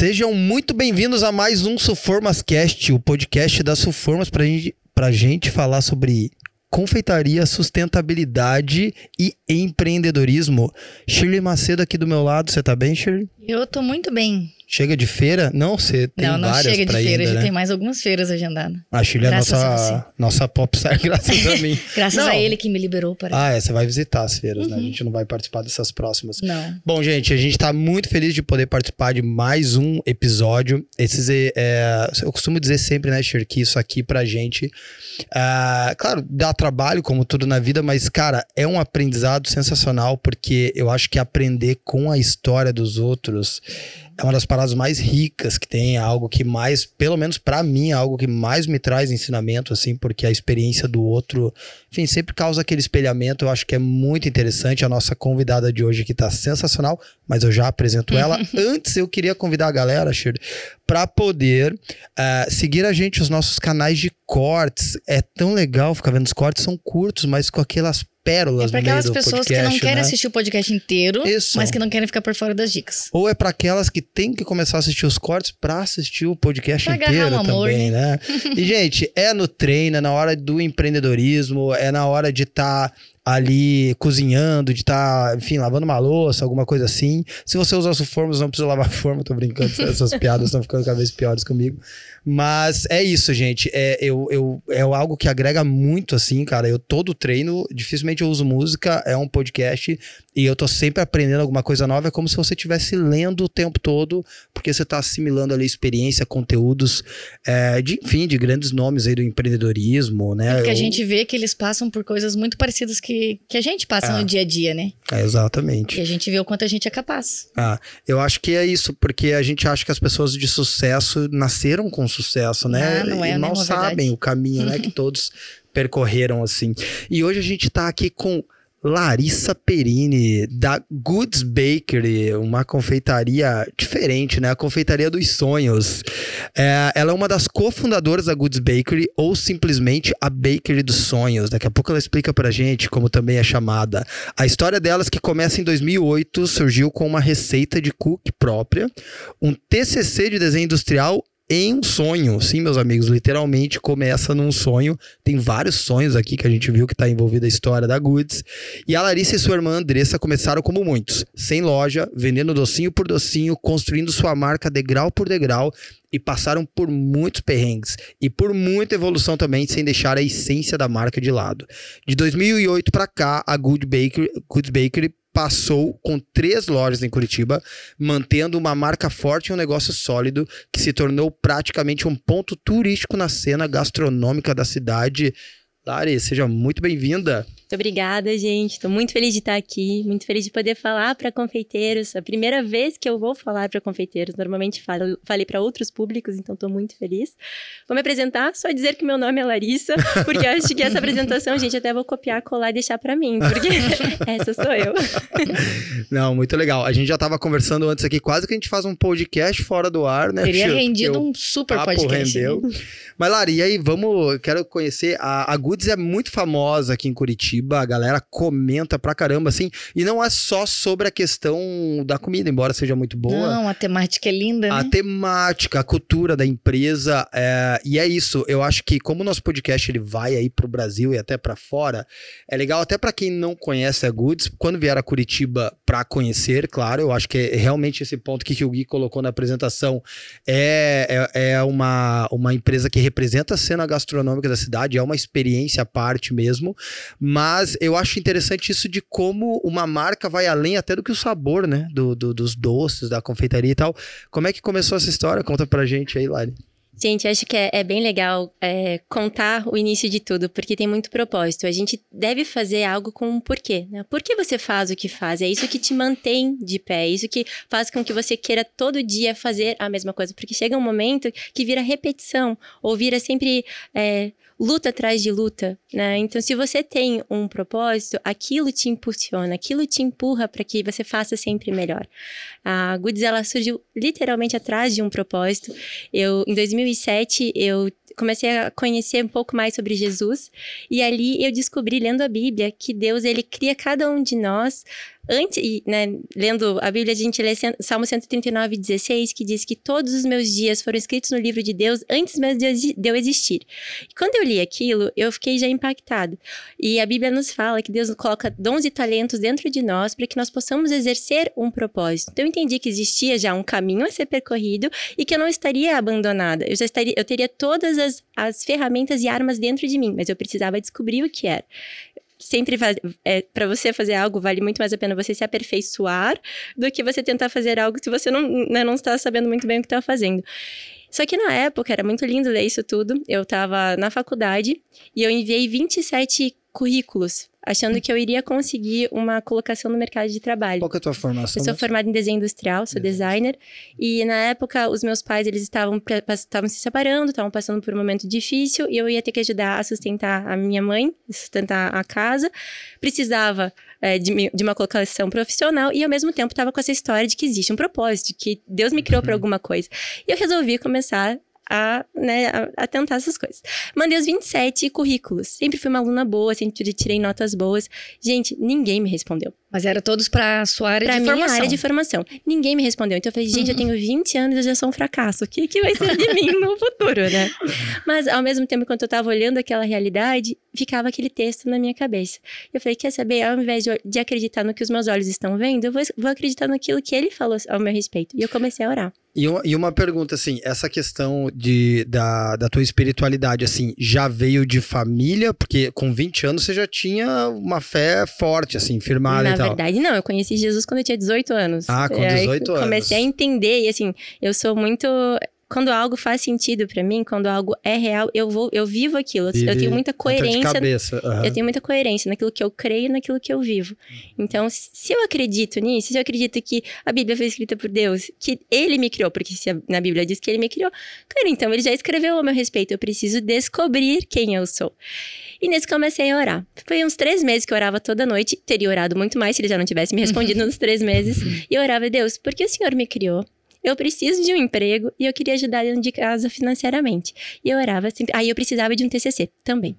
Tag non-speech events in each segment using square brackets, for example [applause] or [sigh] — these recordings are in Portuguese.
Sejam muito bem-vindos a mais um Suformas Cast, o podcast da Suformas pra gente, pra gente falar sobre confeitaria, sustentabilidade e empreendedorismo. Shirley Macedo aqui do meu lado, você tá bem, Shirley? Eu tô muito bem. Chega de feira? Não, você tem não, não várias chega de feira, ainda, a gente né? tem mais algumas feiras agendadas. A Shirley é Graças a nossa, nossa popstar, [laughs] graças a mim. [laughs] Graças Não. a ele que me liberou para. Ah, é, você vai visitar as feiras, né? A Uhum. gente não vai participar dessas próximas. Não. Bom, gente, a gente tá muito feliz de poder participar de mais um episódio. Esses, é, é, eu costumo dizer sempre, né, Shir, que isso aqui pra gente, ah, claro, dá trabalho, como tudo na vida, mas, cara, é um aprendizado sensacional, porque eu acho que aprender com a história dos outros é uma das paradas mais ricas que tem, é algo que mais, pelo menos pra mim, é algo que mais me traz ensinamento, assim, porque a experiência do outro, enfim, sempre causa aquele espelhamento. Eu acho que é muito interessante. A nossa convidada de hoje aqui tá sensacional, mas eu já apresento ela. [laughs] Antes, eu queria convidar a galera, Shirley, para poder ah, seguir a gente os nossos canais de cortes. É tão legal ficar vendo os cortes, são curtos, mas com aquelas pérolas para no meio aquelas pessoas que podcast, não querem né? assistir o podcast inteiro, Isso. mas que não querem ficar por fora das dicas. Ou é para aquelas que têm que começar a assistir os cortes para assistir o podcast Pra inteiro o amor, também, né? [laughs] E, gente, é no treino, é na hora do empreendedorismo, é na hora de estar ali cozinhando, de estar, enfim, lavando uma louça, alguma coisa assim. Se você usar sulformas, não precisa lavar forma, tô brincando, [laughs] essas piadas estão ficando cada vez piores comigo. Mas é isso, gente. É, eu, eu, é algo que agrega muito, assim, cara. Eu todo treino, dificilmente eu uso música, é um podcast e eu tô sempre aprendendo alguma coisa nova. É como se você estivesse lendo o tempo todo, porque você tá assimilando ali experiência, conteúdos, é, de, enfim, de grandes nomes aí do empreendedorismo, né? Porque a Eu- gente vê que eles passam por coisas muito parecidas que, que a gente passa Ah. no dia a dia, né? É, exatamente. E a gente vê o quanto a gente é capaz. Ah, eu acho que é isso, porque a gente acha que as pessoas de sucesso nasceram com sucesso, né? Ah, não é, e né? mal sabem o caminho, né? Que [laughs] todos percorreram assim. E hoje a gente tá aqui com Larissa Perini, da Goods Bakery, uma confeitaria diferente, né? A confeitaria dos sonhos. É, ela é uma das cofundadoras da Goods Bakery, ou simplesmente a Bakery dos Sonhos. Daqui a pouco ela explica pra gente como também é chamada. A história delas, que começa em 2008, surgiu com uma receita de cookie própria, um TCC de desenho industrial em um sonho. Sim, meus amigos, literalmente começa num sonho. Tem vários sonhos aqui que a gente viu que está envolvida a história da Goods. E a Larissa e sua irmã Andressa começaram como muitos, sem loja, vendendo docinho por docinho, construindo sua marca degrau por degrau e passaram por muitos perrengues e por muita evolução também, sem deixar a essência da marca de lado. De 2008 para cá, a Good Bakery, Goods Bakery passou com três lojas em Curitiba, mantendo uma marca forte e um negócio sólido que se tornou praticamente um ponto turístico na cena gastronômica da cidade. Lari, seja muito bem-vinda. Muito obrigada, gente. Estou muito feliz de estar aqui, muito feliz de poder falar para confeiteiros. A primeira vez que eu vou falar para confeiteiros. Normalmente falo, falei para outros públicos, então estou muito feliz. Vou me apresentar, só dizer que meu nome é Larissa, porque eu acho que essa apresentação, gente, até vou copiar, colar e deixar para mim, porque [laughs] essa sou eu. Não, muito legal. A gente já estava conversando antes aqui, quase que a gente faz um podcast fora do ar, né? Teria rendido um super papo podcast. rendeu. Mas, Lari, e aí, vamos. Quero conhecer. A, a Goods é muito famosa aqui em Curitiba, a galera comenta pra caramba, assim. E não é só sobre a questão da comida, embora seja muito boa. Não, a temática é linda, A né? temática, a cultura da empresa, é, e é isso. Eu acho que como o nosso podcast ele vai aí pro Brasil e até pra fora, é legal até pra quem não conhece a Goods, quando vier a Curitiba pra conhecer, claro, eu acho que é realmente esse ponto que o Gui colocou na apresentação é, é, é uma, uma empresa que representa a cena gastronômica da cidade, é uma experiência à parte mesmo, mas eu acho interessante isso de como uma marca vai além até do que o sabor, né, do, do- dos doces, da confeitaria e tal. Como é que começou essa história? Conta pra gente aí, Lari. Gente, acho que é, é bem legal é, contar o início de tudo, porque tem muito propósito. A gente deve fazer algo com um porquê, né? Por que você faz o que faz? É isso que te mantém de pé, é isso que faz com que você queira todo dia fazer a mesma coisa, porque chega um momento que vira repetição, ou vira sempre é, luta atrás de luta, né? Então, se você tem um propósito, aquilo te impulsiona, aquilo te empurra para que você faça sempre melhor. A Goods, ela surgiu literalmente atrás de um propósito. Eu, em 2007, eu comecei a conhecer um pouco mais sobre Jesus e ali eu descobri lendo a Bíblia que Deus ele cria cada um de nós antes, né, lendo a Bíblia, a gente lê Salmo 139, 16, que diz que todos os meus dias foram escritos no livro de Deus antes mesmo de eu existir. E quando eu li aquilo, eu fiquei já impactado. E a Bíblia nos fala que Deus coloca dons e talentos dentro de nós para que nós possamos exercer um propósito. Então eu entendi que existia já um caminho a ser percorrido e que eu não estaria abandonada. Eu já estaria, eu teria todas as, as ferramentas e armas dentro de mim, mas eu precisava descobrir o que era sempre é, para você fazer algo vale muito mais a pena você se aperfeiçoar do que você tentar fazer algo se você não, né, não está sabendo muito bem o que está fazendo. Só que na época era muito lindo ler isso tudo. Eu estava na faculdade e eu enviei 27 currículos achando que eu iria conseguir uma colocação no mercado de trabalho. Qual que é a tua formação? Eu sou formada em desenho industrial, sou designer, e na época os meus pais, eles estavam, estavam se separando, estavam passando por um momento difícil, e eu ia ter que ajudar a sustentar a minha mãe, sustentar a casa, precisava é, de, de, uma colocação profissional, e ao mesmo tempo estava com essa história de que existe um propósito, que Deus me criou para uhum. alguma coisa. E eu resolvi começar a, né, a, a, tentar essas coisas. Mandei os 27 currículos. Sempre fui uma aluna boa, sempre tirei notas boas. Gente, ninguém me respondeu. Mas era todos para sua área pra de minha formação. área de formação. Ninguém me respondeu. Então eu falei, gente, uhum. eu tenho 20 anos e eu já sou um fracasso. O que, que vai ser de mim no [laughs] futuro, né? Mas ao mesmo tempo, enquanto eu tava olhando aquela realidade, ficava aquele texto na minha cabeça. Eu falei, quer saber? Ao invés de, de acreditar no que os meus olhos estão vendo, eu vou, vou acreditar naquilo que ele falou ao meu respeito. E eu comecei a orar. E uma, e uma pergunta, assim, essa questão de, da, da tua espiritualidade, assim, já veio de família? Porque com 20 anos você já tinha uma fé forte, assim, firmada Na tal. Na verdade, não. Eu conheci Jesus quando eu tinha 18 anos. Ah, com 18 anos. Comecei a entender e, assim, eu sou muito quando algo faz sentido para mim, quando algo é real, eu vou, eu vivo aquilo. Vive, eu tenho muita coerência. Uhum. Eu tenho muita coerência naquilo que eu creio, naquilo que eu vivo. Então, se eu acredito nisso, se eu acredito que a Bíblia foi escrita por Deus, que Ele me criou, porque se na Bíblia diz que Ele me criou, cara, então Ele já escreveu a meu respeito. Eu preciso descobrir quem eu sou. E nesse comecei a orar. Foi uns três meses que eu orava toda noite. Teria orado muito mais se ele já não tivesse me [laughs] respondido nos três meses. [laughs] E eu orava, Deus, porque o Senhor me criou? Eu preciso de um emprego e eu queria ajudar dentro de casa financeiramente. E eu orava sempre. Aí eu precisava de um TCC também.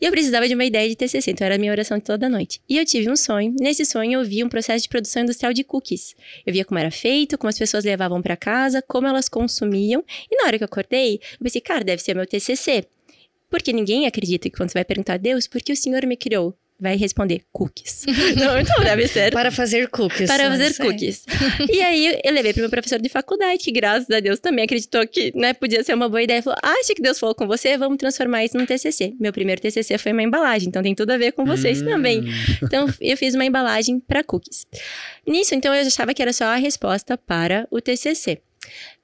E eu precisava de uma ideia de TCC, então era a minha oração toda noite. E eu tive um sonho. Nesse sonho eu vi um processo de produção industrial de cookies. Eu via como era feito, como as pessoas levavam para casa, como elas consumiam. E na hora que eu acordei, eu pensei, cara, deve ser meu TCC. Porque ninguém acredita que quando você vai perguntar a Deus, por que o Senhor me criou? Vai responder cookies. [laughs] não, então deve ser. Para fazer cookies. Para fazer cookies. e aí eu levei para meu professor de faculdade, que graças a Deus também acreditou que né, podia ser uma boa ideia. Falou: acha que Deus falou com você? Vamos transformar isso num TCC. Meu primeiro TCC foi uma embalagem, então tem tudo a ver com vocês hum. também. Então eu fiz uma embalagem para cookies. Nisso, então eu achava que era só a resposta para o TCC.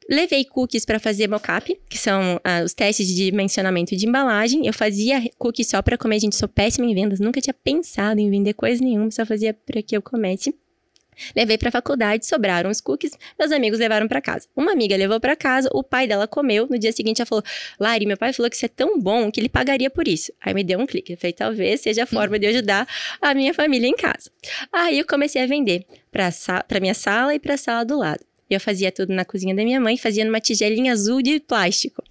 Levei cookies para fazer mockup, que são ah, os testes de dimensionamento de embalagem. Eu fazia cookies só para comer, gente, sou péssima em vendas, nunca tinha pensado em vender coisa nenhuma, só fazia para que eu comece. Levei para a faculdade, sobraram os cookies, meus amigos levaram para casa. Uma amiga levou para casa, o pai dela comeu, no dia seguinte ela falou: "Lari, meu pai falou que isso é tão bom que ele pagaria por isso". Aí me deu um clique, eu falei: "Talvez seja a forma de ajudar a minha família em casa". Aí eu comecei a vender para minha sala e para a sala do lado. Eu fazia tudo na cozinha da minha mãe, fazia numa tigelinha azul de plástico.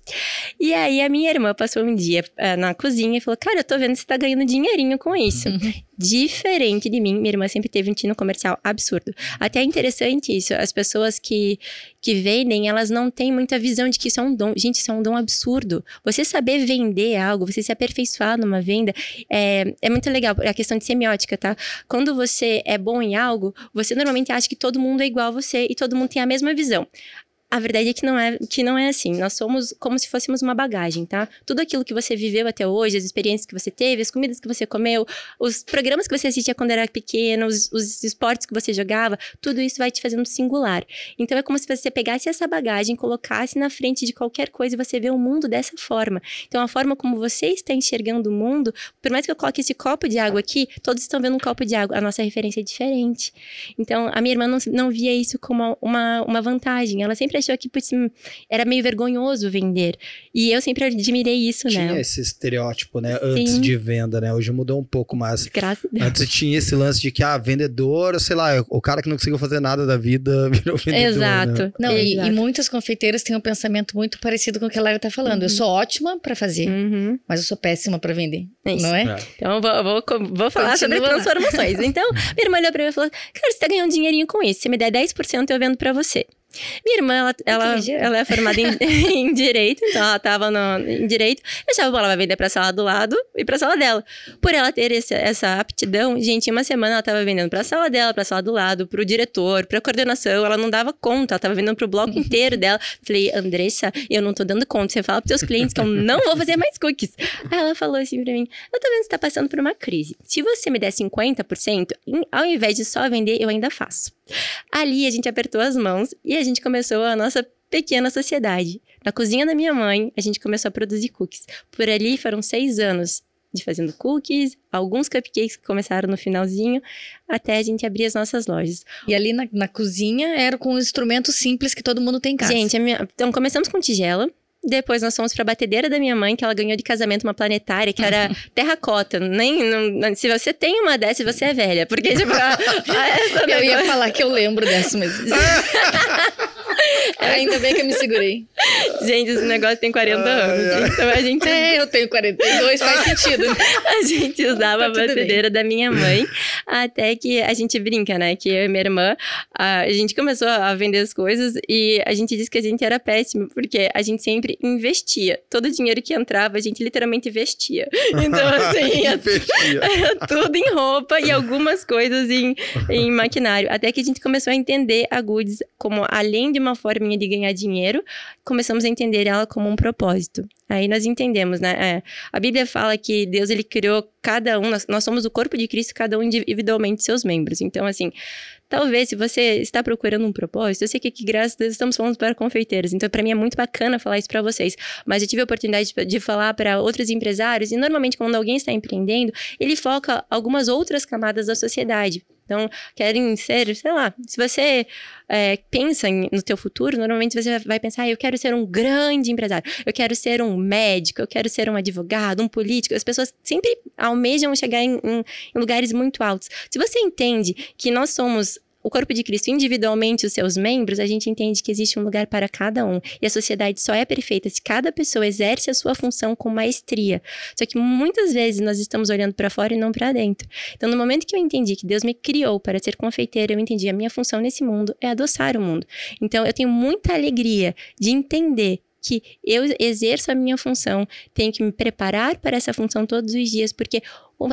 E aí a minha irmã passou um dia uh, na cozinha e falou: Cara, eu tô vendo que você tá ganhando dinheirinho com isso. Uhum. [laughs] Diferente de mim, minha irmã sempre teve um tino comercial absurdo. Até é interessante isso. As pessoas que, que vendem, elas não têm muita visão de que isso é um dom. Gente, isso é um dom absurdo. Você saber vender algo, você se aperfeiçoar numa venda, é, é muito legal. É a questão de semiótica, tá? Quando você é bom em algo, você normalmente acha que todo mundo é igual a você e todo mundo tem a mesma visão. A verdade é que não é, que não é assim. Nós somos como se fôssemos uma bagagem, tá? Tudo aquilo que você viveu até hoje, as experiências que você teve, as comidas que você comeu, os programas que você assistia quando era pequeno, os, os esportes que você jogava, tudo isso vai te fazendo singular. Então é como se você pegasse essa bagagem, colocasse na frente de qualquer coisa e você vê o mundo dessa forma. Então a forma como você está enxergando o mundo, por mais que eu coloque esse copo de água aqui, todos estão vendo um copo de água. A nossa referência é diferente. Então a minha irmã não, não via isso como uma, uma vantagem. Ela sempre sempre achou que putz, era meio vergonhoso vender. E eu sempre admirei isso, tinha né? Tinha esse estereótipo, né? Antes Sim. de venda, né? Hoje mudou um pouco, mas. Graças a Deus. Antes tinha esse lance de que, ah, vendedor, sei lá, o cara que não conseguiu fazer nada da vida [laughs] virou vendedor. Exato. Né? Não, e, e, muitas confeiteiras têm um pensamento muito parecido com o que a Lara tá falando. Uhum. Eu sou ótima para fazer, uhum. mas eu sou péssima para vender. É não é? é? Então, vou, vou, vou falar Continua sobre transformações. Então, [laughs] minha irmã olhou pra mim e falou: Cara, você tá ganhando dinheirinho com isso. Se me der 10%, eu vendo para você. Minha irmã, ela, ela, ela, é formada em, [laughs] [laughs] em, direito, então ela tava no, em direito. Eu achava, bom, ela vai vender pra sala do lado e pra sala dela. Por ela ter esse, essa aptidão, gente, em uma semana ela tava vendendo pra sala dela, pra sala do lado, pro diretor, pra coordenação. Ela não dava conta, ela tava vendendo pro bloco [laughs] inteiro dela. Falei, Andressa, eu não tô dando conta. Você fala pros seus clientes que eu não vou fazer mais cookies. Aí ela falou assim pra mim: Eu tô vendo que você tá passando por uma crise. Se você me der 50%, ao invés de só vender, eu ainda faço. Ali a gente apertou as mãos e a gente começou a nossa pequena sociedade. Na cozinha da minha mãe, a gente começou a produzir cookies. Por ali foram seis anos de fazendo cookies, alguns cupcakes que começaram no finalzinho, até a gente abrir as nossas lojas. E ali na, na cozinha era com um instrumento simples que todo mundo tem em casa. Gente, minha... então começamos com tigela, depois nós fomos pra batedeira da minha mãe, que ela ganhou de casamento uma planetária, que era [laughs] terracota. Nem, não, se você tem uma dessa, você é velha. Porque, tipo, [laughs] a, a eu ia falar que eu lembro dessa mesmo. [laughs] Ainda bem que eu me segurei. Gente, esse negócio tem 40 ai, anos. Ai. Então a gente. É, eu tenho 42, faz sentido. [laughs] a gente usava tá a batedeira da minha mãe, até que a gente brinca, né? Que eu e minha irmã, a gente começou a vender as coisas e a gente disse que a gente era péssimo, porque a gente sempre investia. Todo o dinheiro que entrava, a gente literalmente investia. Então, assim, [laughs] ia, [laughs] tudo em roupa e algumas coisas em, em maquinário. Até que a gente começou a entender a Goods como, além de uma forminha de ganhar dinheiro, começamos a entender ela como um propósito. Aí nós entendemos, né? É, a Bíblia fala que Deus ele criou cada um, nós, nós somos o corpo de Cristo, cada um individualmente seus membros. Então, assim, talvez se você está procurando um propósito, eu sei que aqui, graças a Deus, estamos falando para confeiteiros. Então, para mim é muito bacana falar isso para vocês. Mas eu tive a oportunidade de, de falar para outros empresários, e normalmente quando alguém está empreendendo, ele foca algumas outras camadas da sociedade. Então, querem ser, sei lá, se você é, pensa em, no teu futuro, normalmente você vai pensar, ah, eu quero ser um grande empresário, eu quero ser um médico, eu quero ser um advogado, um político. As pessoas sempre almejam chegar em, em, em lugares muito altos. Se você entende que nós somos o corpo de Cristo individualmente, os seus membros, a gente entende que existe um lugar para cada um. E a sociedade só é perfeita se cada pessoa exerce a sua função com maestria. Só que muitas vezes nós estamos olhando para fora e não para dentro. Então, no momento que eu entendi que Deus me criou para ser confeiteira, eu entendi a minha função nesse mundo é adoçar o mundo. Então, eu tenho muita alegria de entender que eu exerço a minha função, tenho que me preparar para essa função todos os dias, porque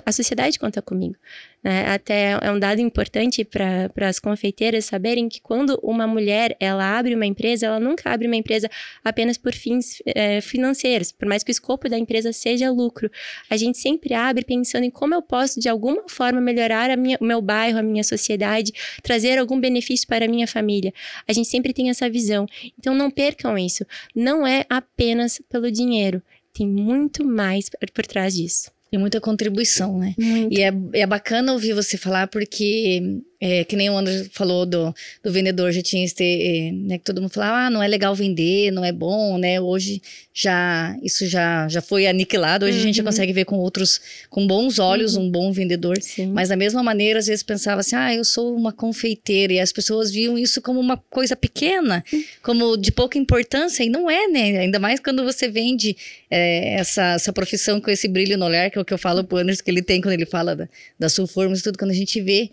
a sociedade conta comigo. Né? Até é um dado importante para as confeiteiras saberem que quando uma mulher ela abre uma empresa, ela nunca abre uma empresa apenas por fins é, financeiros, por mais que o escopo da empresa seja lucro. A gente sempre abre pensando em como eu posso, de alguma forma, melhorar a minha, o meu bairro, a minha sociedade, trazer algum benefício para a minha família. A gente sempre tem essa visão. Então não percam isso. Não é apenas pelo dinheiro. Tem muito mais por trás disso. Tem muita contribuição, né? Muito. E é, é bacana ouvir você falar, porque é, que nem o André falou do, do vendedor, já tinha esse, é, né, que todo mundo falava, ah, não é legal vender, não é bom, né? Hoje já, isso já, já foi aniquilado, hoje uhum. a gente já uhum. consegue ver com outros, com bons olhos, uhum. um bom vendedor. Sim. Mas da mesma maneira, às vezes pensava assim, ah, eu sou uma confeiteira, e as pessoas viam isso como uma coisa pequena, uhum. como de pouca importância, e não é, né? Ainda mais quando você vende é, essa, essa profissão com esse brilho no olhar, que é o que eu falo pro Anderson, que ele tem quando ele fala da, da Sulformas e tudo, quando a gente vê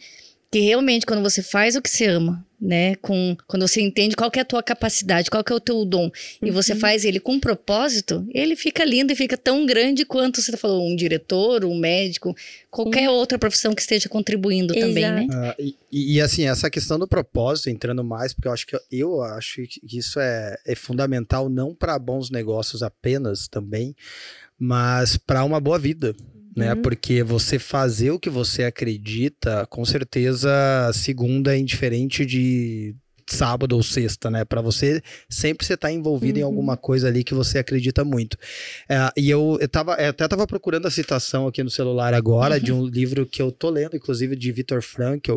que realmente quando você faz o que você ama, né, com quando você entende qual é a tua capacidade, qual é o teu dom, uhum. e você faz ele com propósito, ele fica lindo e fica tão grande quanto você falou, um diretor, um médico, qualquer uhum. outra profissão que esteja contribuindo Exato. também, né? Uh, e, e, assim, essa questão do propósito, entrando mais, porque eu acho que eu acho que isso é, é fundamental não para bons negócios apenas também, mas para uma boa vida né? Uhum. Porque você fazer o que você acredita, com certeza, segunda é indiferente de sábado ou sexta, né? Para você sempre você tá envolvido uhum. em alguma coisa ali que você acredita muito. É, e eu, eu, tava, eu até tava procurando a citação aqui no celular agora uhum. de um livro que eu tô lendo, inclusive de Viktor Frankl,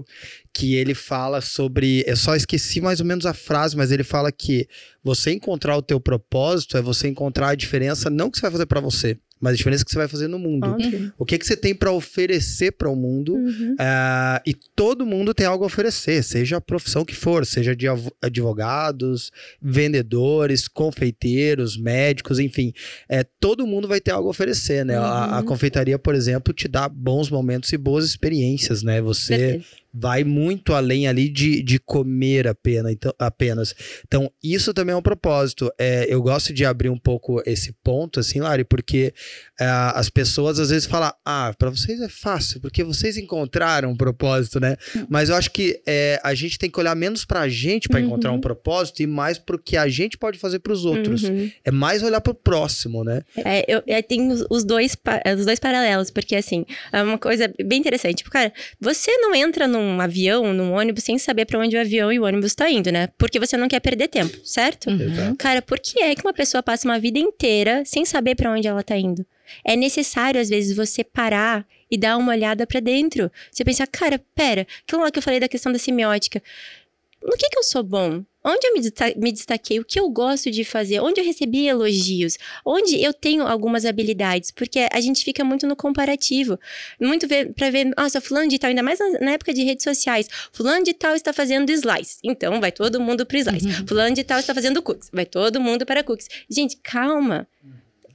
que ele fala sobre, eu só esqueci mais ou menos a frase, mas ele fala que você encontrar o teu propósito é você encontrar a diferença não que você vai fazer para você, mas a diferença que você vai fazer no mundo. Uhum. O que, que você tem para oferecer para o mundo. Uhum. Uh, e todo mundo tem algo a oferecer, seja a profissão que for, seja de advogados, vendedores, confeiteiros, médicos, enfim. É, todo mundo vai ter algo a oferecer, né? Uhum. A, a, uhum. confeitaria, por exemplo, te dá bons momentos e boas experiências, né? Você. Perfeito vai muito além ali de, de comer apenas então, apenas. Então, isso também é um propósito. É, eu gosto de abrir um pouco esse ponto, assim, Lari, porque é, as pessoas às vezes falam, ah, para vocês é fácil, porque vocês encontraram um propósito, né? Hum. Mas eu acho que é, a gente tem que olhar menos pra gente para uhum. encontrar um propósito e mais pro que a gente pode fazer para os outros. Uhum. É mais olhar pro próximo, né? É, eu, eu tenho os dois, os dois paralelos, porque assim, é uma coisa bem interessante. Tipo, cara, você não entra num num avião, num ônibus, sem saber para onde o avião e o ônibus está indo, né? Porque você não quer perder tempo, certo? Uhum. Cara, por que é que uma pessoa passa uma vida inteira sem saber para onde ela está indo? É necessário, às vezes, você parar e dar uma olhada para dentro. Você pensar, cara, pera, aquilo lá que eu falei da questão da semiótica. No que, que eu sou bom? Onde eu me destaquei? O que eu gosto de fazer? Onde eu recebi elogios? Onde eu tenho algumas habilidades? Porque a gente fica muito no comparativo. Muito para ver, nossa, fulano de tal, ainda mais na época de redes sociais. Fulano de tal está fazendo slice. Então, vai todo mundo para slice. Uhum. Fulano de tal está fazendo cookies. Vai todo mundo para cookies. Gente, calma.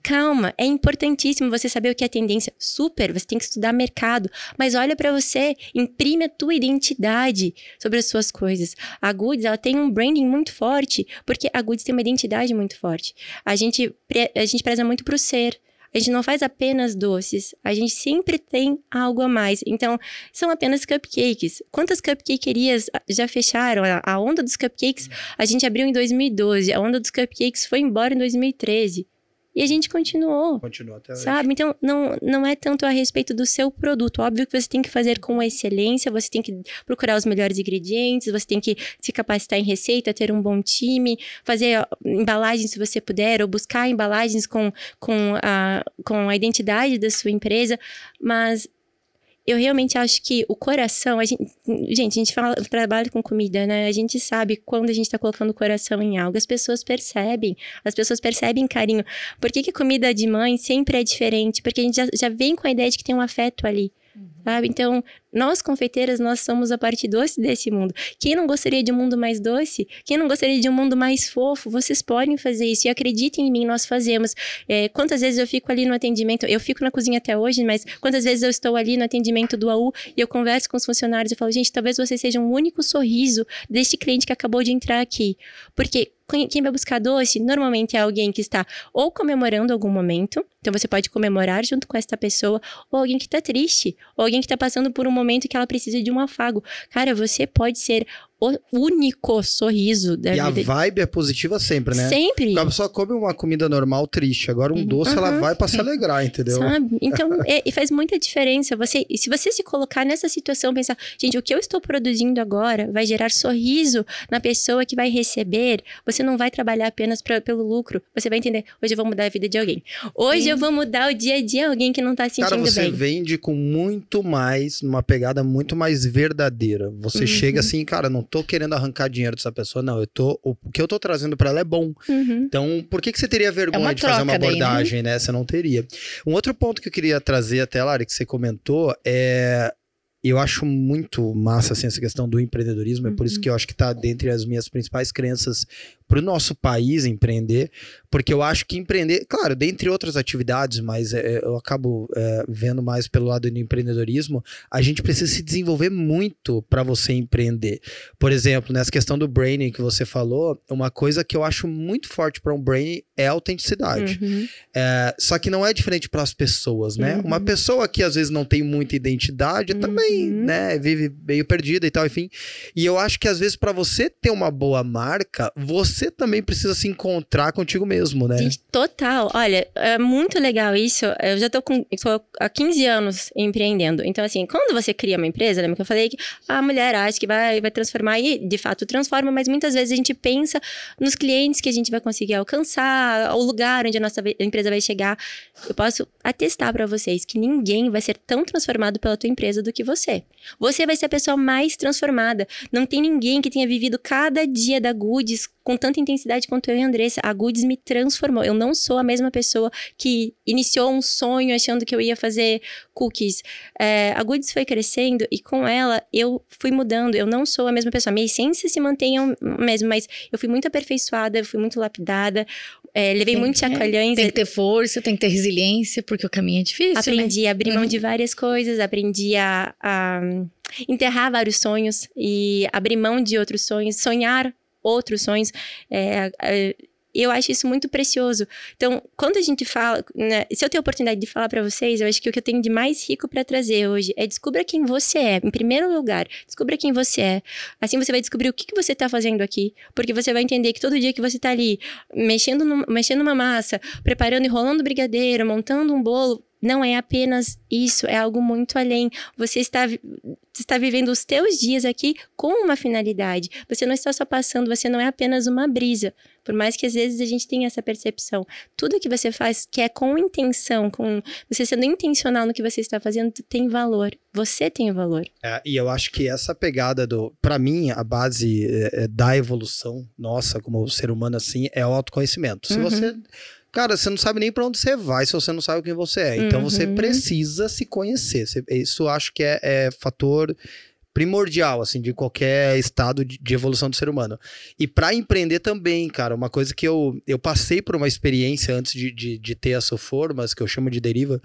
Calma, é importantíssimo você saber o que é tendência. Super, você tem que estudar mercado, mas olha para você, imprime a tua identidade sobre as suas coisas. A Goods, ela tem um branding muito forte, porque a Goods tem uma identidade muito forte. A gente, a gente preza muito pro ser. A gente não faz apenas doces, a gente sempre tem algo a mais. Então, são apenas cupcakes. Quantas cupcakerias já fecharam? A onda dos cupcakes a gente abriu em 2012, a onda dos cupcakes foi embora em 2013. E a gente continuou. Continua até hoje. Sabe? Então, não, não é tanto a respeito do seu produto. Óbvio que você tem que fazer com excelência, você tem que procurar os melhores ingredientes, você tem que se capacitar em receita, ter um bom time, fazer embalagens se você puder, ou buscar embalagens com, com, a, com a identidade da sua empresa. Mas eu realmente acho que o coração, a gente, gente, a gente fala, trabalha com comida, né? A gente sabe quando a gente tá colocando o coração em algo, as pessoas percebem, as pessoas percebem carinho. Por que, que comida de mãe sempre é diferente? Porque a gente já, já vem com a ideia de que tem um afeto ali. Sabe? Então, nós, confeiteiras, nós somos a parte doce desse mundo. Quem não gostaria de um mundo mais doce? Quem não gostaria de um mundo mais fofo? Vocês podem fazer isso. E acreditem em mim, nós fazemos. É, quantas vezes eu fico ali no atendimento? Eu fico na cozinha até hoje, mas quantas vezes eu estou ali no atendimento do AU e eu converso com os funcionários e falo, gente, talvez você seja um único sorriso deste cliente que acabou de entrar aqui. Porque quem vai buscar doce normalmente é alguém que está ou comemorando algum momento, então você pode comemorar junto com essa pessoa, ou alguém que está triste, ou alguém que está passando por um momento que ela precisa de um afago. Cara, você pode ser único sorriso da e vida. E a vibe é positiva sempre, né? Sempre. A pessoa come uma comida normal triste, agora um uhum. doce uhum. ela vai para se alegrar, entendeu? Sabe? [laughs] Então, é, e faz muita diferença. Você, se você se colocar nessa situação, pensar, gente, o que eu estou produzindo agora vai gerar sorriso na pessoa que vai receber. Você não vai trabalhar apenas pra, pelo lucro. Você vai entender, hoje eu vou mudar a vida de alguém. Hoje Sim. eu vou mudar o dia a dia de alguém que não tá se sentindo Cara, você bem. vende com muito mais, numa pegada muito mais verdadeira. Você uhum. chega assim, cara, não tô querendo arrancar dinheiro dessa pessoa, não. Eu tô, o que eu tô trazendo para ela é bom. Uhum. Então, por que, que você teria vergonha é de fazer uma abordagem, daí, né? né? Você não teria. Um outro ponto que eu queria trazer até, Lari, que você comentou, é eu acho muito massa assim, essa questão do empreendedorismo, é por isso uhum. que eu acho que está dentre as minhas principais crenças para o nosso país empreender, porque eu acho que empreender, claro, dentre outras atividades, mas é, eu acabo é, vendo mais pelo lado do empreendedorismo, a gente precisa se desenvolver muito para você empreender. Por exemplo, nessa questão do branding que você falou, uma coisa que eu acho muito forte para um branding é a autenticidade. Uhum. É, só que não é diferente para as pessoas, né? Uhum. Uma pessoa que às vezes não tem muita identidade, também também, uhum. né, vive meio perdida e tal, enfim. E eu acho que às vezes para você ter uma boa marca, você também precisa se encontrar contigo mesmo, né? Gente, total. Olha, é muito legal isso. Eu já tô, com, tô há 15 anos empreendendo. Então, assim, quando você cria uma empresa, lembra que eu falei que a mulher acha que vai, vai transformar e de fato transforma, mas muitas vezes a gente pensa nos clientes que a gente vai conseguir alcançar, o lugar onde a nossa empresa vai chegar. Eu posso atestar para vocês que ninguém vai ser tão transformado pela tua empresa do que você. Você vai ser a pessoa mais transformada. Não tem ninguém que tenha vivido cada dia da Goods com tanta intensidade quanto eu e a Andressa. A Goods me transformou. Eu não sou a mesma pessoa que iniciou um sonho achando que eu ia fazer cookies. É, a Goods foi crescendo e com ela eu fui mudando. Eu não sou a mesma pessoa. Minha essência se mantém a mesma, mas eu fui muito aperfeiçoada, eu fui muito lapidada. É, levei tem, muitos chacoalhões. Tem que ter força, tem que ter resiliência, porque o caminho é difícil. Né? Aprendi né? a abrir mão uhum. de várias coisas, aprendi a, a enterrar vários sonhos e abrir mão de outros sonhos, sonhar outros sonhos. É, é, eu acho isso muito precioso. Então, quando a gente fala, né, se eu tenho a oportunidade de falar para vocês, eu acho que o que eu tenho de mais rico para trazer hoje é descubra quem você é. Em primeiro lugar, descubra quem você é. Assim você vai descobrir o que, que você tá fazendo aqui, porque você vai entender que todo dia que você tá ali mexendo, no, mexendo uma massa, preparando, enrolando brigadeiro, montando um bolo, não é apenas isso, é algo muito além. Você está, está vivendo os teus dias aqui com uma finalidade. Você não está só passando, você não é apenas uma brisa. Por mais que às vezes a gente tenha essa percepção. Tudo que você faz que é com intenção, com você sendo intencional no que você está fazendo, tem valor. Você tem valor. É, e eu acho que essa pegada do. para mim, a base é, é, da evolução nossa como ser humano assim é o autoconhecimento. Se uhum. você Cara, você não sabe nem para onde você vai se você não sabe quem você é. Então uhum. você precisa se conhecer. Isso acho que é, é fator primordial, assim, de qualquer estado de, evolução do ser humano. E para empreender também, cara, uma coisa que eu, eu passei por uma experiência antes de, de, de ter a Soformas, que eu chamo de deriva,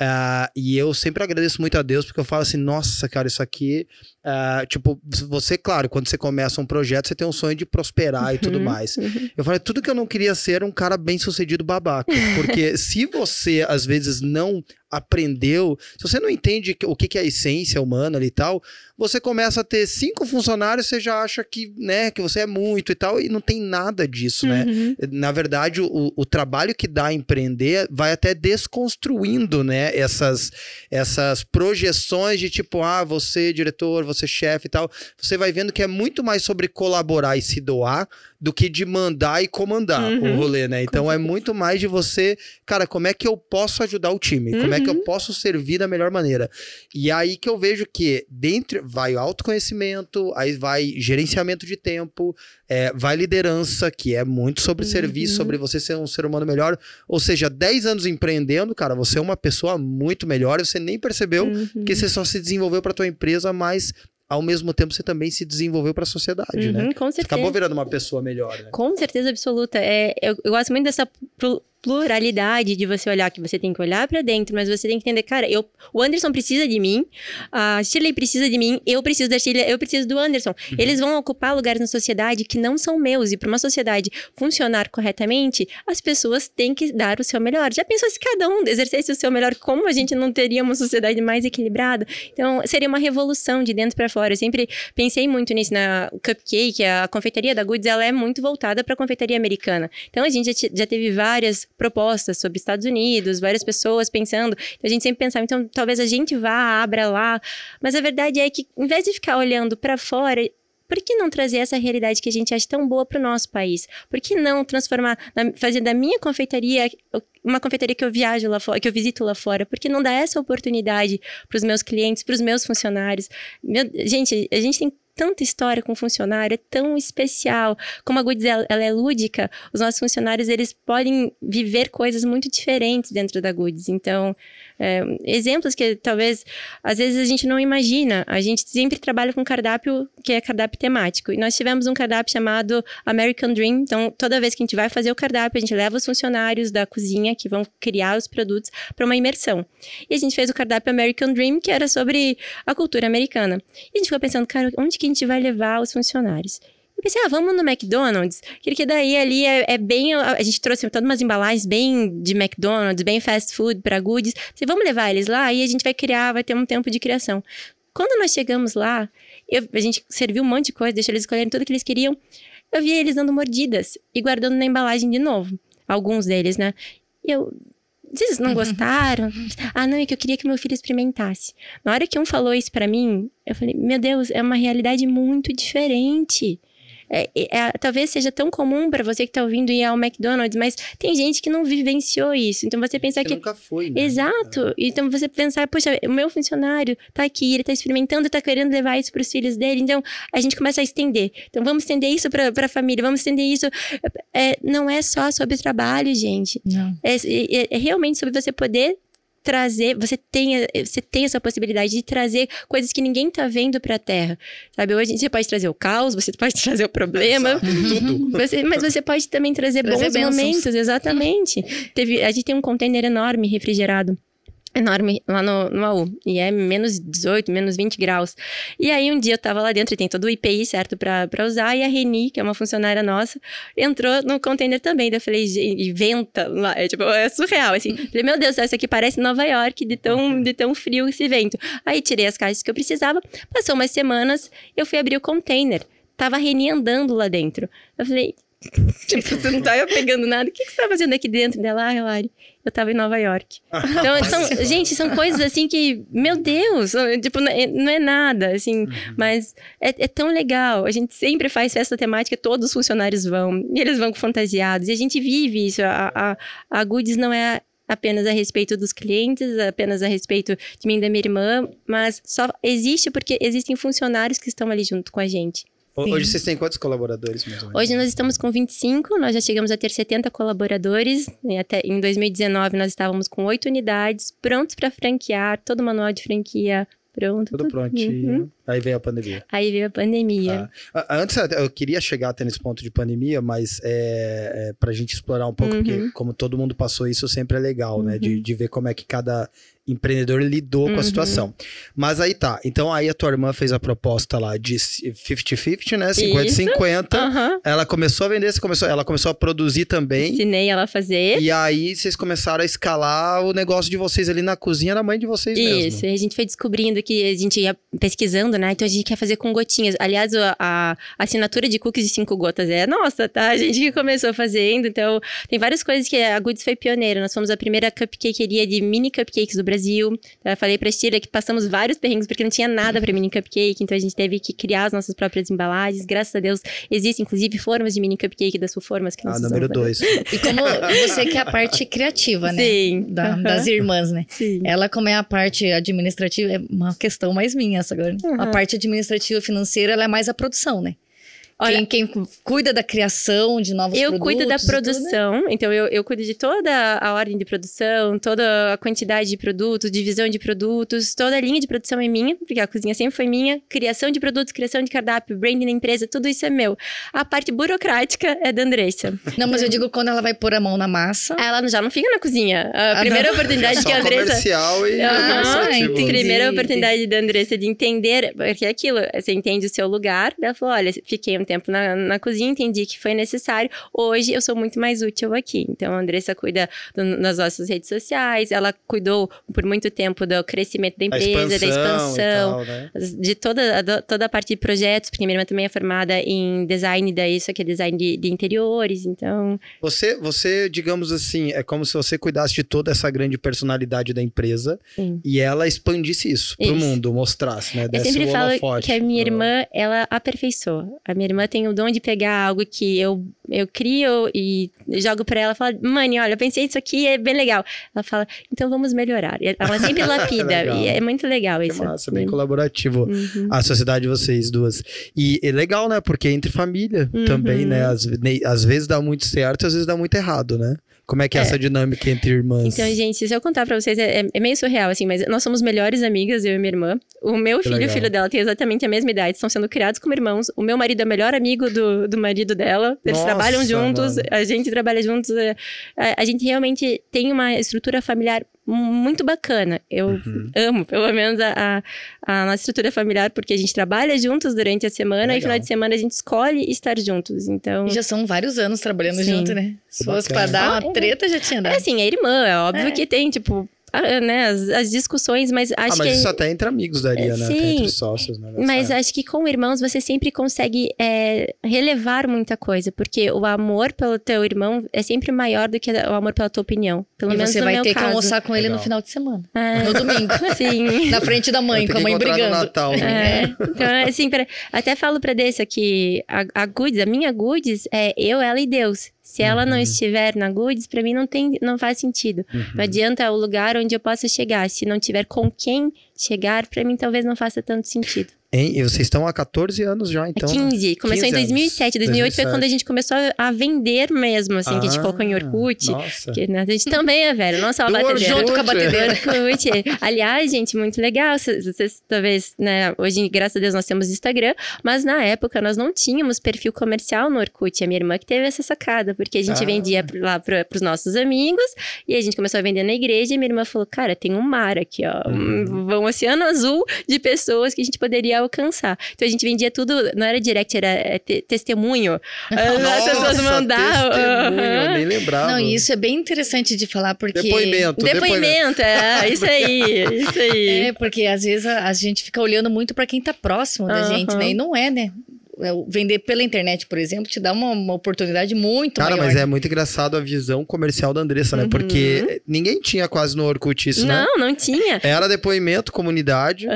Uh, e eu sempre agradeço muito a Deus, porque eu falo assim, nossa, cara, isso aqui. Uh, tipo, você, claro, quando você começa um projeto, você tem um sonho de prosperar uhum, e tudo uhum, mais. Uhum. Eu falei, tudo que eu não queria ser um cara bem sucedido babaca. Porque [laughs] se você, às vezes, não aprendeu, se você não entende o que é a essência humana ali e tal, você começa a ter cinco funcionários, você já acha que, né, que você é muito e tal, e não tem nada disso, né? uhum. né? Na verdade, o, o trabalho que dá a empreender vai até desconstruindo, né, essas, essas projeções de tipo, ah, você diretor, você chefe e tal, você vai vendo que é muito mais sobre colaborar e se doar do que de mandar e comandar uhum. o rolê, né? Então é muito mais de você, cara, como é que eu posso ajudar o time? Como é que eu uhum. posso servir da melhor maneira? E aí que eu vejo que dentro vai autoconhecimento, aí vai gerenciamento de tempo, é, vai liderança, que é muito sobre uhum. serviço, sobre você ser um ser humano melhor. Ou seja, 10 anos empreendendo, cara, você é uma pessoa muito melhor, você nem percebeu uhum. que você só se desenvolveu para tua empresa, mas ao mesmo tempo você também se desenvolveu para a sociedade, uhum, né? Com certeza. Você acabou virando uma pessoa melhor, né? Com certeza absoluta. É, eu, eu gosto muito dessa pluralidade de você olhar que você tem que olhar para dentro, mas você tem que entender, cara, eu, o Anderson precisa de mim, a Shirley precisa de mim, eu preciso da Shirley, eu preciso do Anderson. Uhum. Eles vão ocupar lugares na sociedade que não são meus e para uma sociedade funcionar corretamente, as pessoas têm que dar o seu melhor. Já pensou se cada um exercesse o seu melhor, como a gente não teria uma sociedade mais equilibrada? Então, seria uma revolução de dentro para fora. Eu sempre pensei muito nisso na Cupcake, a confeitaria da Goods, ela é muito voltada para a confeitaria americana. Então, a gente já, já teve várias propostas sobre Estados Unidos, várias pessoas pensando. A gente sempre pensava, então talvez a gente vá, abra lá. Mas a verdade é que, em vez de ficar olhando para fora, por que não trazer essa realidade que a gente acha tão boa para o nosso país? Por que não transformar, fazer da minha confeitaria uma confeitaria que eu viajo lá fora, que eu visito lá fora? Por que não dar essa oportunidade para os meus clientes, para os meus funcionários? Meu, gente, a gente tem tanta história com funcionário, é tão especial. Como a Goods ela, é lúdica, os nossos funcionários eles podem viver coisas muito diferentes dentro da Goods. Então, é, exemplos que talvez às vezes a gente não imagina. A gente sempre trabalha com cardápio que é cardápio temático. E nós tivemos um cardápio chamado American Dream. Então, toda vez que a gente vai fazer o cardápio, a gente leva os funcionários da cozinha que vão criar os produtos para uma imersão. E a gente fez o cardápio American Dream, que era sobre a cultura americana. E a gente ficou pensando, cara, onde que gente vai levar os funcionários? Eu pensei, ah, vamos no McDonald's, porque daí ali é, é bem. A gente trouxe todas umas embalagens bem de McDonald's, bem fast food para goodies. Pensei, vamos levar eles lá e a gente vai criar, vai ter um tempo de criação. quando nós chegamos lá, eu, a gente serviu um monte de coisa, deixou eles escolherem tudo que eles queriam. Eu via eles dando mordidas e guardando na embalagem de novo. Alguns deles, né? E eu, vocês não uhum. gostaram? ah, não, é que eu queria que meu filho experimentasse. Na hora que um falou isso para mim, eu falei, meu Deus, é uma realidade muito diferente. É, é, talvez seja tão comum para você que tá ouvindo ir ao McDonald's, mas tem gente que não vivenciou isso. Então você pensar que. Nunca foi. Né? Exato. É. Então você pensar, poxa, o meu funcionário tá aqui, ele tá experimentando, tá querendo levar isso para os filhos dele. Então a gente começa a estender. Então vamos estender isso para a família, vamos estender isso. É, não é só sobre trabalho, gente. Não. É, é, é realmente sobre você poder trazer, você tem, você tem essa possibilidade de trazer coisas que ninguém tá vendo pra Terra. Sabe, hoje você pode trazer o caos, você pode [laughs] trazer o problema. tudo. Você, mas você pode também trazer, trazer bons bênçãos. momentos, exatamente. Teve, a gente tem um container enorme refrigerado enorme lá no, no AU. E é menos 18, menos 20 graus. E aí um dia eu tava lá dentro e tem todo o IPI certo pra, pra usar. E a Reni, que é uma funcionária nossa, entrou no container também. Daí eu falei, e venta lá. É tipo, é surreal, assim. [laughs] Falei, meu Deus, isso aqui parece Nova York, de tão, de tão frio esse vento. Aí tirei as caixas que eu precisava. Passou umas semanas, eu fui abrir o container. Tava a Reni andando lá dentro. Eu falei, [laughs] tipo, você não tava pegando nada. O que, que você tá fazendo aqui dentro dela, ah, Hilari? Eu tava em Nova York. Então, são, gente, são coisas assim que, meu Deus, tipo, não é, não é nada, assim, uhum. mas é, é, tão legal. A gente sempre faz festa temática, todos os funcionários vão, e eles vão fantasiados, e a gente vive isso. A, a, a Goods não é apenas a respeito dos clientes, apenas a respeito de mim e da minha irmã, mas só existe porque existem funcionários que estão ali junto com a gente. Sim. Hoje vocês têm quantos colaboradores? Hoje nós estamos com 25, nós já chegamos a ter 70 colaboradores. Até em 2019 nós estávamos com 8 unidades, prontos para franquear, todo o manual de franquia pronto. Tudo prontinho. Uhum. Aí veio a pandemia. Aí veio a pandemia. Ah, antes, eu queria chegar até nesse ponto de pandemia, mas é, é pra gente explorar um pouco, uhum. porque como todo mundo passou isso, sempre é legal, uhum. né? De, uhum. de ver como é que cada empreendedor lidou uhum. com a uhum. situação. Mas aí tá. Então aí a tua irmã fez a proposta lá de 50-50, né? 50-50. Uhum. Ela começou a vender, você começou, ela começou a produzir também. Ensinei ela a fazer. E aí vocês começaram a escalar o negócio de vocês ali na cozinha da mãe de vocês Isso. mesmo. Isso. A gente foi descobrindo que a gente ia pesquisando, né? Então a gente quer fazer com gotinhas. Aliás, a, a assinatura de cookies de cinco gotas é nossa, tá? A gente que começou fazendo. Então tem várias coisas que a Goods foi pioneira. Nós fomos a primeira cupcakeria de mini cupcakes do Brasil. Eu falei pra Stira que passamos vários perrengues porque não tinha nada para mini cupcake, então a gente teve que criar as nossas próprias embalagens. Graças a Deus, existem inclusive formas de mini cupcake das formas que nós Ah, número dois. E como você que é a parte criativa, né? Sim. Da. Das irmãs, né? Sim. Ela, como é a parte administrativa, é uma questão mais minha essa agora. Uhum. A parte administrativa financeira, é mais a produção, né? Olha, quem, quem, cuida da criação de novos eu produtos? Eu cuido da produção, então eu, eu cuido de toda a ordem de produção, toda a quantidade de produtos, divisão de produtos, toda a linha de produção é minha, porque a cozinha sempre foi minha. Criação de produtos, criação de cardápio, branding da empresa, tudo isso é meu. A parte burocrática é da Andressa. Não, mas eu digo quando ela vai pôr a mão na massa. Ela já não fica na cozinha. A ah, primeira não. oportunidade que a Andressa. comercial e ah, Primeira oportunidade da Andressa de entender, porque é aquilo, você entende o seu lugar. Ela falou: olha, fiquei um tempo na, na cozinha, entendi que foi necessário. Hoje eu sou muito mais útil aqui. Então a Andressa cuida do, das nossas redes sociais, ela cuidou por muito tempo do crescimento da empresa, da expansão, tal, né? de toda, a, toda a parte de projetos, porque minha irmã também é formada em design, daí isso aqui é design de, de interiores, então. Você, você, digamos assim, é como se você cuidasse de toda essa grande personalidade da empresa Sim. e ela expandisse isso, isso. pro mundo, mostrasse, né? Eu sempre falo que a minha irmã, ela aperfeiçoou. A minha irmã tem o dom de pegar algo que eu, eu crio e jogo pra ela e falo, mãe, olha, eu pensei isso aqui, é bem legal. Ela fala, então vamos melhorar. Ela sempre [laughs] lapida. e é muito legal isso. Massa, bem colaborativo. Uhum. A sociedade de vocês duas. E é legal, né? Porque é entre família uhum. também, né? Às, às vezes dá muito certo, às vezes dá muito errado, né? Como é que é, é, essa dinâmica entre irmãs? Então, gente, se eu contar pra vocês, é, é, meio surreal, assim, mas nós somos melhores amigas, eu e minha irmã. O meu que filho legal. e o filho dela têm exatamente a mesma idade, estão sendo criados como irmãos. O meu marido é o melhor amigo do, do marido dela. Eles Nossa, trabalham juntos, mano. a gente trabalha juntos. É, a, a gente realmente tem uma estrutura familiar muito bacana. Eu uhum. amo, pelo menos, a, a, nossa estrutura familiar, porque a gente trabalha juntos durante a semana Legal. e final de semana a gente escolhe estar juntos. Então. E já são vários anos trabalhando Sim. junto, né? Se fosse pra dar uma treta, já tinha dado. É assim, é irmã, é óbvio é. que tem, tipo, né, as, as, discussões, mas acho ah, mas que. isso até entre amigos daria, né? Sim, até entre sócios, né? Mas acho que com irmãos você sempre consegue é, relevar muita coisa, porque o amor pelo teu irmão é sempre maior do que o amor pela tua opinião. Pelo e menos você vai meu ter caso. que almoçar com ele Legal. no final de semana. É. No domingo. [laughs] Sim. Na frente da mãe, com a mãe brigando. Natal, né? É. Então, assim, pra, até falo pra Dessa que a, a Goods, a minha Goods, é eu, ela e Deus. Se ela não Uhum. estiver na Goods, pra mim não, tem, não faz sentido. Uhum. Não adianta o lugar onde eu possa chegar. Se não tiver com quem chegar, pra mim talvez não faça tanto sentido. Hein? E vocês estão há 14 anos já, então. é né? 15. Começou 15 em 2007. 2008 foi 2007. quando a gente começou a- vender mesmo, assim, que a gente Ah, colocou em Orkut. Nossa. Que, né, a gente também é velho, não só a batedeira. Junto com a batedeira. Orkut. Aliás, gente, muito legal. Vocês, talvez, né? Hoje, graças a Deus, nós temos Instagram, mas na época nós não tínhamos perfil comercial no Orkut. A minha irmã que teve essa sacada, porque a gente Ah. vendia lá para os nossos amigos e a gente começou a vender na igreja. E minha irmã falou: Cara, tem um mar aqui, ó, Uhum. um, um oceano azul de pessoas que a gente poderia alcançar. Então a gente vendia tudo, não era direct, era é, te- testemunho. [laughs] As pessoas Nossa, mandavam. testemunho, eu aham. nem lembrava. Não, e isso é bem interessante de falar, porque. Depoimento, depoimento. Depoimento, é, isso aí, isso aí. [laughs] É, porque às vezes a, a gente fica olhando muito pra quem tá próximo da Aham. gente, né? E não é, né? É, Vender pela internet, por exemplo, te dá uma, uma oportunidade muito Cara, maior. mas é muito engraçado a visão comercial da Andressa, né? Uhum. Porque ninguém tinha quase no Orkut isso, né? Não, não tinha. Era depoimento, comunidade,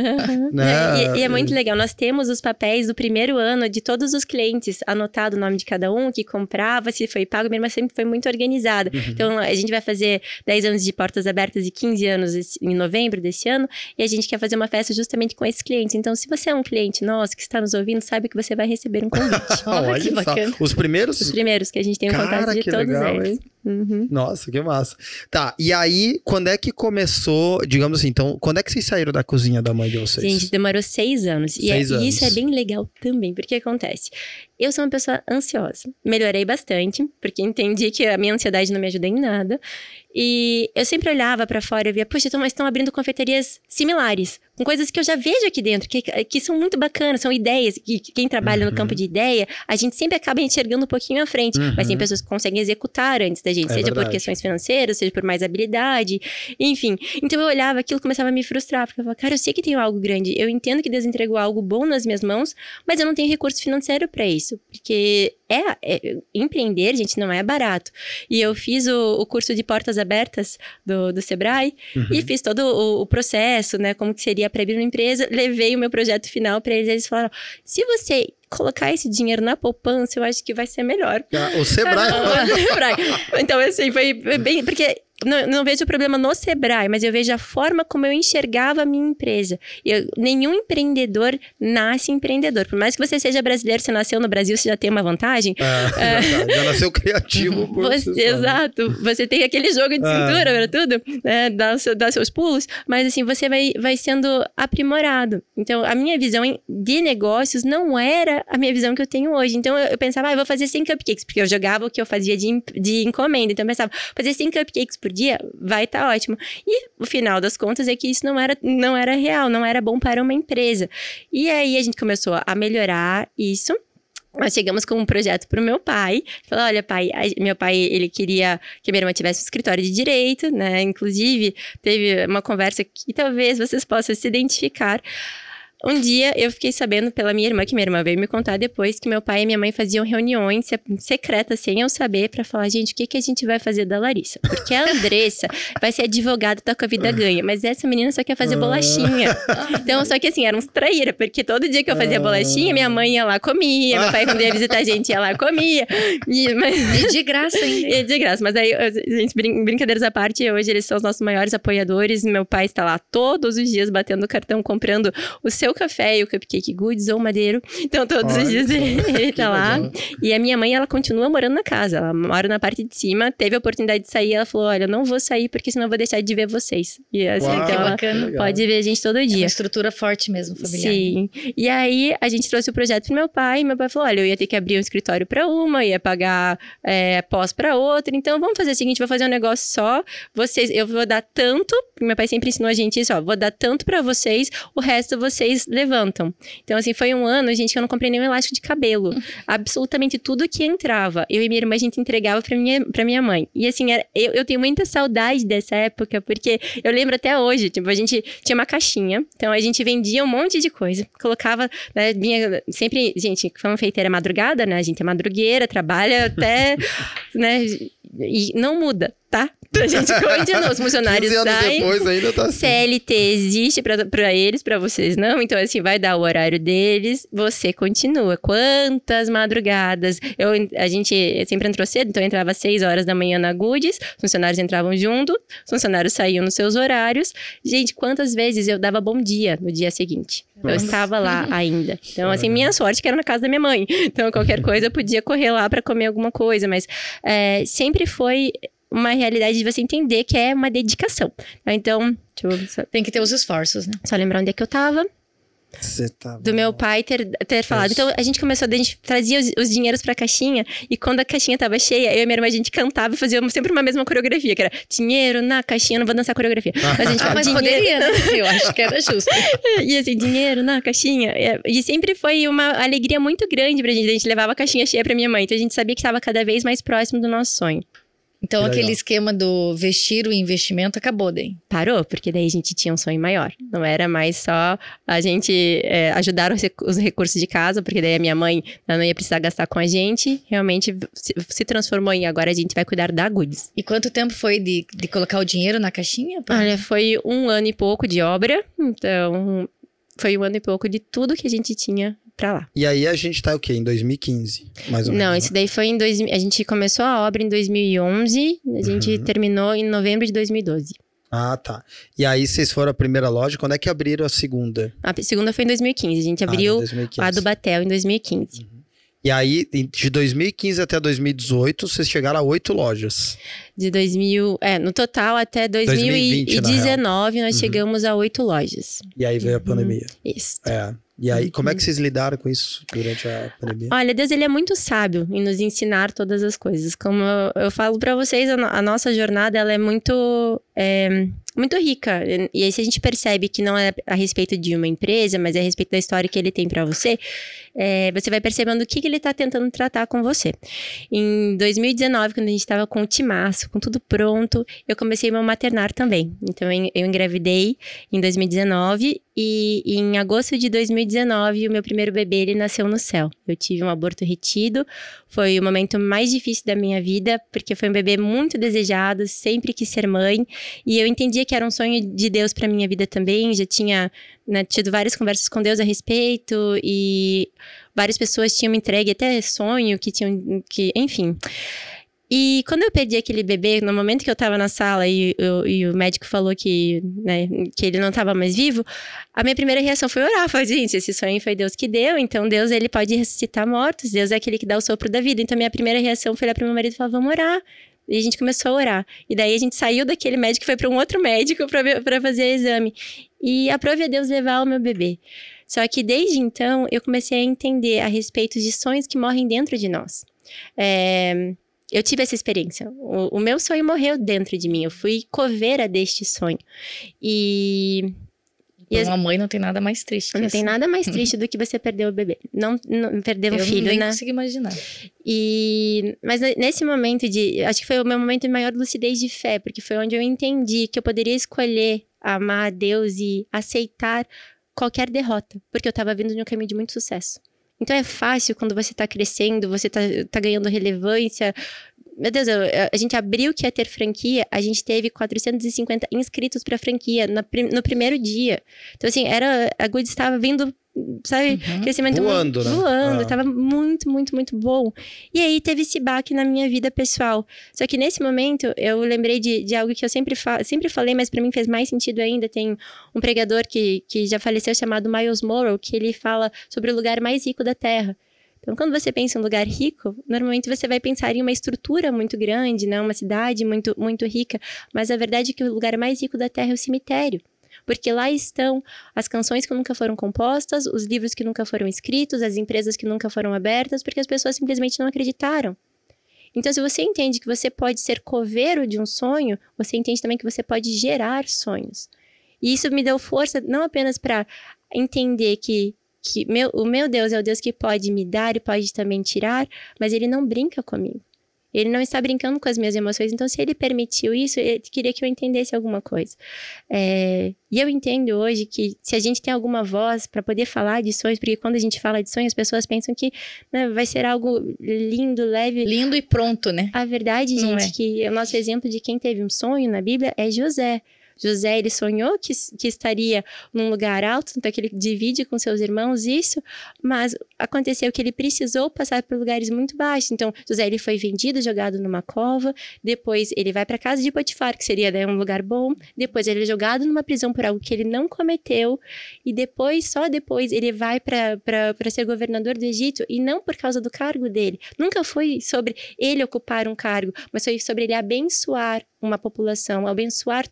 né? E, e é muito legal. Nós temos os papéis do primeiro ano de todos os clientes, anotado o nome de cada um, que comprava, se foi pago. Minha irmã sempre foi muito organizada. Uhum. Então, a gente vai fazer 10 anos de portas abertas e 15 anos em novembro desse ano. E a gente quer fazer uma festa justamente com esses clientes. Então, se você é um cliente nosso que está nos ouvindo, sabe que você vai receber um convite. [laughs] Olha que só. bacana. Os primeiros. Os primeiros que a gente tem o Cara, contato de todos legal, eles. hein? Uhum. Nossa, que massa. Tá, e aí, quando é que começou, digamos assim, então, quando é que vocês saíram da cozinha da mãe de vocês? Gente, demorou seis anos. e, é- Seis e isso é anos. bem legal também, porque acontece. Eu sou uma pessoa ansiosa. Melhorei bastante, porque entendi que a minha ansiedade não me ajuda em nada. E eu sempre olhava pra fora e via, poxa, então, mas estão abrindo confeitarias similares, com coisas que eu já vejo aqui dentro, que, que são muito bacanas, são ideias, que que quem trabalha Uhum. no campo de ideia, a gente sempre acaba enxergando um pouquinho à frente, mas tem Uhum. pessoas que conseguem executar antes da gente, É seja por verdade. questões financeiras, seja por mais habilidade, enfim. Então eu olhava aquilo começava a me frustrar, porque eu falava, cara, eu sei que tenho algo grande, eu entendo que Deus entregou algo bom nas minhas mãos, mas eu não tenho recurso financeiro pra isso, porque é, é- empreender, gente, não é barato. E eu fiz o, o curso de portas abertas do, do Sebrae Uhum. e fiz todo o, o processo, né, como que seria para abrir uma empresa, levei o meu projeto final para eles, eles falaram: "Se você colocar esse dinheiro na poupança, eu acho que vai ser melhor". Ah, O Sebrae. [laughs] Sebrae. Então, assim, foi bem. Porque não, não vejo o problema no Sebrae, mas eu vejo a forma como eu enxergava a minha empresa. Eu- nenhum empreendedor nasce empreendedor. Por mais que você seja brasileiro, você nasceu no Brasil, você já tem uma vantagem. Ah, já, tá, já nasceu criativo [laughs] por Você- exato. Você tem aquele jogo de Ah. cintura para tudo, né? Dá, dá seus pulos, mas assim, você vai, vai sendo aprimorado. Então, a minha visão de negócios não era a minha visão que eu tenho hoje. Então, eu, eu pensava, ah, eu vou fazer 100 cupcakes, porque eu jogava o que eu fazia de, de encomenda. Então, eu pensava, fazer 100 cupcakes por dia vai estar ótimo. E o final das contas é que isso não era, não era real, não era bom para uma empresa. E aí, a gente começou a melhorar isso. Nós chegamos com um projeto para o meu pai. Falou, olha, pai, meu pai, ele queria que a minha irmã tivesse um escritório de direito, né? Inclusive, teve uma conversa que talvez vocês possam se identificar. Um dia eu fiquei sabendo pela minha irmã, que minha irmã veio me contar depois, que meu pai e minha mãe faziam reuniões se- secretas, sem eu saber, para falar, gente, o que, que a gente vai fazer da Larissa? Porque a Andressa [laughs] vai ser advogada, tá com a vida ganha, mas essa menina só quer fazer bolachinha. Então, só que assim, era uns traíra, porque todo dia que eu fazia bolachinha, minha mãe ia lá comia, meu pai, quando ia visitar a gente, ia lá comia. E, mas, E de graça ainda. [laughs] e de graça. Mas aí, gente, brin- brincadeiras à parte, hoje eles são os nossos maiores apoiadores. Meu pai está lá todos os dias batendo o cartão, comprando o seu café e o cupcake goods ou madeiro. Então, todos Olha os dias [laughs] ele, tá lá. legal. E a minha mãe, ela continua morando na casa. Ela mora na parte de cima. Teve a oportunidade de sair. Ela falou: Olha, eu não vou sair porque senão eu vou deixar de ver vocês. E assim, Uau, então ela pode ver a gente todo É uma dia. estrutura forte mesmo, familiar. Sim. E aí a gente trouxe o projeto pro meu pai, e meu pai falou: olha, eu ia ter que abrir um escritório para uma, ia pagar é, pós para outra. Então vamos fazer o seguinte: vou fazer um negócio só. Vocês, eu vou dar tanto. Meu pai sempre ensinou a gente isso, ó. Vou dar tanto para vocês, o resto vocês levantam. Então, assim, foi um ano, gente, que eu não comprei nenhum elástico de cabelo. [laughs] Absolutamente tudo que entrava. Eu e minha irmã, a gente entregava pra minha, pra minha mãe. E, assim, era, eu, eu tenho muita saudade dessa época, porque eu lembro até hoje, tipo, a gente tinha uma caixinha, então a gente vendia um monte de coisa, colocava, né, vinha sempre, gente, fanfeiteira madrugada, né, a gente é madrugueira, trabalha até, [laughs] né, e não muda, tá? A gente [laughs] continua, os funcionários 15 anos saem. depois ainda tá assim. CLT existe para eles, para vocês não. Então, assim, vai dar o horário deles, você continua. Quantas madrugadas? Eu, a gente sempre entrou cedo, então eu entrava às 6 horas da manhã na Goodies, os funcionários entravam junto, os funcionários saíam nos seus horários. Gente, quantas vezes eu dava bom dia no dia seguinte? Eu Nossa. estava lá [laughs] ainda. Então, assim, minha sorte que era na casa da minha mãe. Então, qualquer [laughs] coisa eu podia correr lá para comer alguma coisa, mas é, sempre foi uma realidade de você entender que é uma dedicação. Então, eu só, Tem que ter os esforços, né? só lembrar onde é que eu tava. Você tá Do meu pai ter, ter falado. Isso. Então, a gente começou, a gente trazia os, os dinheiros pra caixinha. E quando a caixinha tava cheia, eu e minha irmã, a gente cantava e fazia sempre uma mesma coreografia. Que era, dinheiro na caixinha, não vou dançar coreografia. Mas a gente Ah, falava, mas dinheiro... poderia, né? [laughs] Eu acho que era justo. E assim, dinheiro na caixinha. É, E sempre foi uma alegria muito grande pra gente. A gente levava a caixinha cheia pra minha mãe. Então, a gente sabia que estava cada vez mais próximo do nosso sonho. Então, Que aquele legal. esquema do vestir o investimento acabou daí. parou, porque daí a gente tinha um sonho maior. Não era mais só a gente é, ajudar os, recu- os recursos de casa, porque daí a minha mãe não ia precisar gastar com a gente. Realmente se, transformou em agora a gente vai cuidar da Goods. E quanto tempo foi de, de colocar o dinheiro na caixinha? Olha, foi um ano e pouco de obra, então foi um ano e pouco de tudo que a gente tinha pra lá. E aí a gente tá o quê? Em 2015, mais ou menos. Não, né? isso daí foi em 2000. A gente começou a obra em 2011, a gente Uhum. terminou em novembro de 2012. Ah, tá. E aí vocês foram a primeira loja, quando é que abriram a segunda? A segunda foi em 2015, a gente Ah, abriu 2015. a do Batel em 2015. E aí, de 2015 até 2018, vocês chegaram a oito lojas. De 2000, é, no total até 2020, na 2019 nós Uhum. chegamos a oito lojas. E aí veio a Uhum. pandemia. Isso. É. E aí, como é que vocês lidaram com isso durante a pandemia? Olha, Deus ele é muito sábio em nos ensinar todas as coisas. Como eu, eu falo pra vocês, a, no- a nossa jornada ela é muito é, muito rica. E aí se a gente percebe que não é a respeito de uma empresa, mas é a respeito da história que ele tem pra você, é, você vai percebendo o que, que ele tá tentando tratar com você. Em 2019, quando a gente tava com o timaço, com tudo pronto, eu comecei meu maternar também. Então eu engravidei em 2019 e em agosto de 2019 o meu primeiro bebê ele nasceu no céu. Eu tive um aborto retido, foi o momento mais difícil da minha vida, porque foi um bebê muito desejado, sempre quis ser mãe, e eu entendia que era um sonho de Deus para minha vida também, já tinha né, tido várias conversas com Deus a respeito e várias pessoas tinham me entregue até sonho que tinham que, enfim. E quando eu perdi aquele bebê, no momento que eu tava na sala e, eu- e o médico falou que, né, que ele não tava mais vivo, a minha primeira reação foi orar. Falei, gente, esse sonho foi Deus que deu, então Deus ele pode ressuscitar mortos, Deus é aquele que dá o sopro da vida. Então minha primeira reação foi olhar pro meu marido e falar, vamos orar. E a gente começou a orar. E daí a gente saiu daquele médico e foi para um outro médico para fazer exame. E aprove a Deus levar o meu bebê. Só que desde então eu comecei a entender a respeito de sonhos que morrem dentro de nós. É, eu tive essa experiência. O, o meu sonho morreu dentro de mim. Eu fui coveira deste sonho. E E Pra as- uma mãe não tem nada mais triste. não tem nada mais [laughs] triste do que você perder o bebê. Não, não perder um Eu filho, nem né? consigo imaginar. E mas ne- nesse momento de, acho que foi o meu momento de maior lucidez de fé, porque foi onde eu entendi que eu poderia escolher amar a Deus e aceitar qualquer derrota, porque eu tava vindo de um caminho de muito sucesso. Então é fácil quando você tá crescendo, você tá, tá ganhando relevância. Meu Deus, eu- a gente abriu que ia ter franquia, a gente teve 450 inscritos pra franquia na no primeiro dia. Então, assim, era. A Good estava vindo, sabe, Uhum. crescimento Voando, muito, né? voando, Ah. tava muito, muito, muito bom. E aí teve esse baque na minha vida pessoal. Só que nesse momento eu lembrei de, de algo que eu sempre, fa sempre falei, mas pra mim fez mais sentido ainda. Tem um pregador que, que já faleceu chamado Miles Morrow, que ele fala sobre o lugar mais rico da Terra. Então, quando você pensa em um lugar rico, normalmente você vai pensar em uma estrutura muito grande, né? uma cidade muito, muito rica. Mas a verdade é que o lugar mais rico da Terra é o cemitério. Porque lá estão as canções que nunca foram compostas, os livros que nunca foram escritos, as empresas que nunca foram abertas, porque as pessoas simplesmente não acreditaram. Então, se você entende que você pode ser coveiro de um sonho, você entende também que você pode gerar sonhos. E isso me deu força não apenas para entender que que meu, o meu Deus é o Deus que pode me dar e pode também tirar, mas ele não brinca comigo. Ele não está brincando com as minhas emoções. Então, se ele permitiu isso, ele queria que eu entendesse alguma coisa. É, e eu entendo hoje que se a gente tem alguma voz para poder falar de sonhos, porque quando a gente fala de sonhos, as pessoas pensam que né, vai ser algo lindo, leve. Lindo e pronto, né? A verdade, gente, é. que o nosso exemplo de quem teve um sonho na Bíblia é José. José, ele sonhou que, que estaria num lugar alto, então que ele divide com seus irmãos isso, mas aconteceu que ele precisou passar por lugares muito baixos. Então, José, ele foi vendido, jogado numa cova, depois ele vai para casa de Potifar, que seria né, um lugar bom, depois ele é jogado numa prisão por algo que ele não cometeu, e depois, só depois, ele vai para ser governador do Egito, e não por causa do cargo dele. Nunca foi sobre ele ocupar um cargo, mas foi sobre ele abençoar uma população, abençoar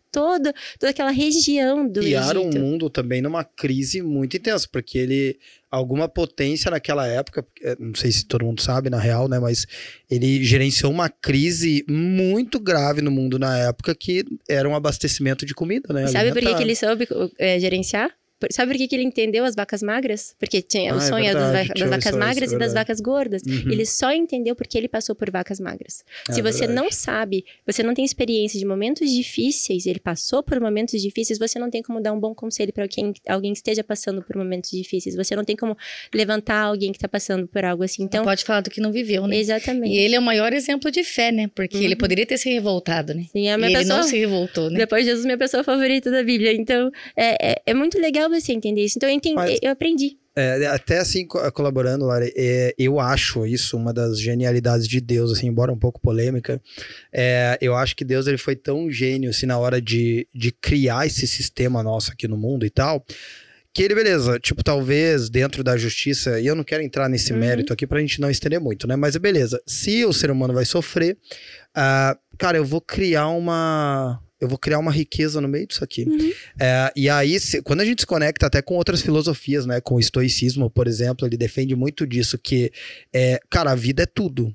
toda, toda aquela região do Guiar Egito. um mundo também numa crise muito intensa, porque ele alguma potência naquela época, é, não sei se todo mundo sabe na real, né, mas ele gerenciou uma crise muito grave no mundo na época que era um abastecimento de comida, né? Sabe por que, que ele soube é, gerenciar? Sabe por que, que ele entendeu as vacas magras? Porque tinha ah, o é sonho é das, das, vacas magras e das vacas gordas. Uhum. Ele só entendeu porque ele passou por vacas magras. É Se você verdade. não sabe, você não tem experiência de momentos difíceis, ele passou por momentos difíceis, você não tem como dar um bom conselho para alguém, alguém que esteja passando por momentos difíceis. Você não tem como levantar alguém que está passando por algo assim. Então, não pode falar do que não viveu, né? Exatamente. E ele é o maior exemplo de fé, né? Porque uhum. ele poderia ter se revoltado, né? Sim, a minha e pessoa, ele não se revoltou, né? Depois Jesus, minha pessoa favorita da Bíblia. Então, é, é, é muito legal você entender isso. Então eu entendi, Mas, eu aprendi. É, até assim, colaborando, Lara, é, eu acho isso uma das genialidades de Deus, assim, embora um pouco polêmica. É, eu acho que Deus ele foi tão gênio assim, na hora de, de criar esse sistema nosso aqui no mundo e tal. Que ele, beleza, tipo, talvez dentro da justiça, e eu não quero entrar nesse uhum. mérito aqui pra gente não estender muito, né? Mas beleza, se o ser humano vai sofrer, uh, cara, eu vou criar uma, eu vou criar uma riqueza no meio disso aqui. Uhum. É, e aí, se, quando a gente se conecta até com outras filosofias, né? Com o estoicismo, por exemplo, ele defende muito disso, que, é, cara, a vida é tudo.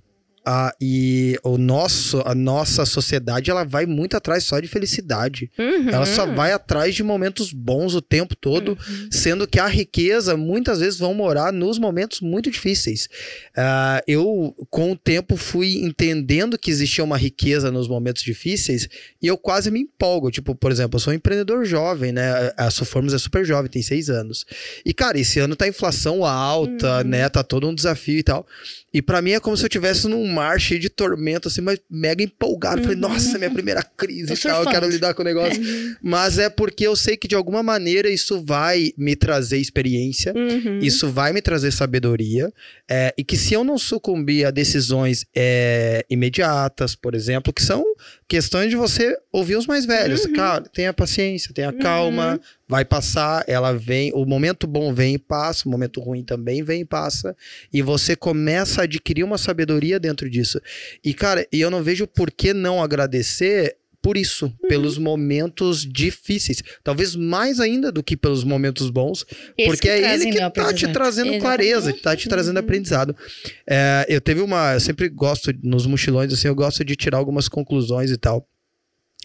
Ah, e o nosso, a nossa sociedade ela vai muito atrás só de felicidade. Uhum. Ela só vai atrás de momentos bons o tempo todo, uhum. sendo que a riqueza muitas vezes vão morar nos momentos muito difíceis. Uh, eu, com o tempo, fui entendendo que existia uma riqueza nos momentos difíceis e eu quase me empolgo. Tipo, por exemplo, eu sou um empreendedor jovem, né? A Soformos é super jovem, tem seis anos. E, cara, esse ano tá inflação alta, uhum. né? Tá todo um desafio e tal. E para mim é como se eu tivesse num mar cheio de tormenta, assim, mas mega empolgado. Uhum. Falei, nossa, minha primeira crise e tal, eu quero lidar com o negócio. É. Mas é porque eu sei que de alguma maneira isso vai me trazer experiência, uhum. isso vai me trazer sabedoria. É, e que se eu não sucumbir a decisões é, imediatas, por exemplo, que são questões de você ouvir os mais velhos. Uhum. Cara, tenha paciência, tenha calma, uhum. vai passar, ela vem, o momento bom vem e passa, o momento ruim também vem e passa, e você começa a adquirir uma sabedoria dentro disso. E cara, e eu não vejo por que não agradecer por isso, uhum. pelos momentos difíceis. Talvez mais ainda do que pelos momentos bons, Esse porque é ele que tá te trazendo Exatamente. clareza, tá te trazendo uhum. aprendizado. É, eu teve uma. Eu sempre gosto, nos mochilões, assim, eu gosto de tirar algumas conclusões e tal.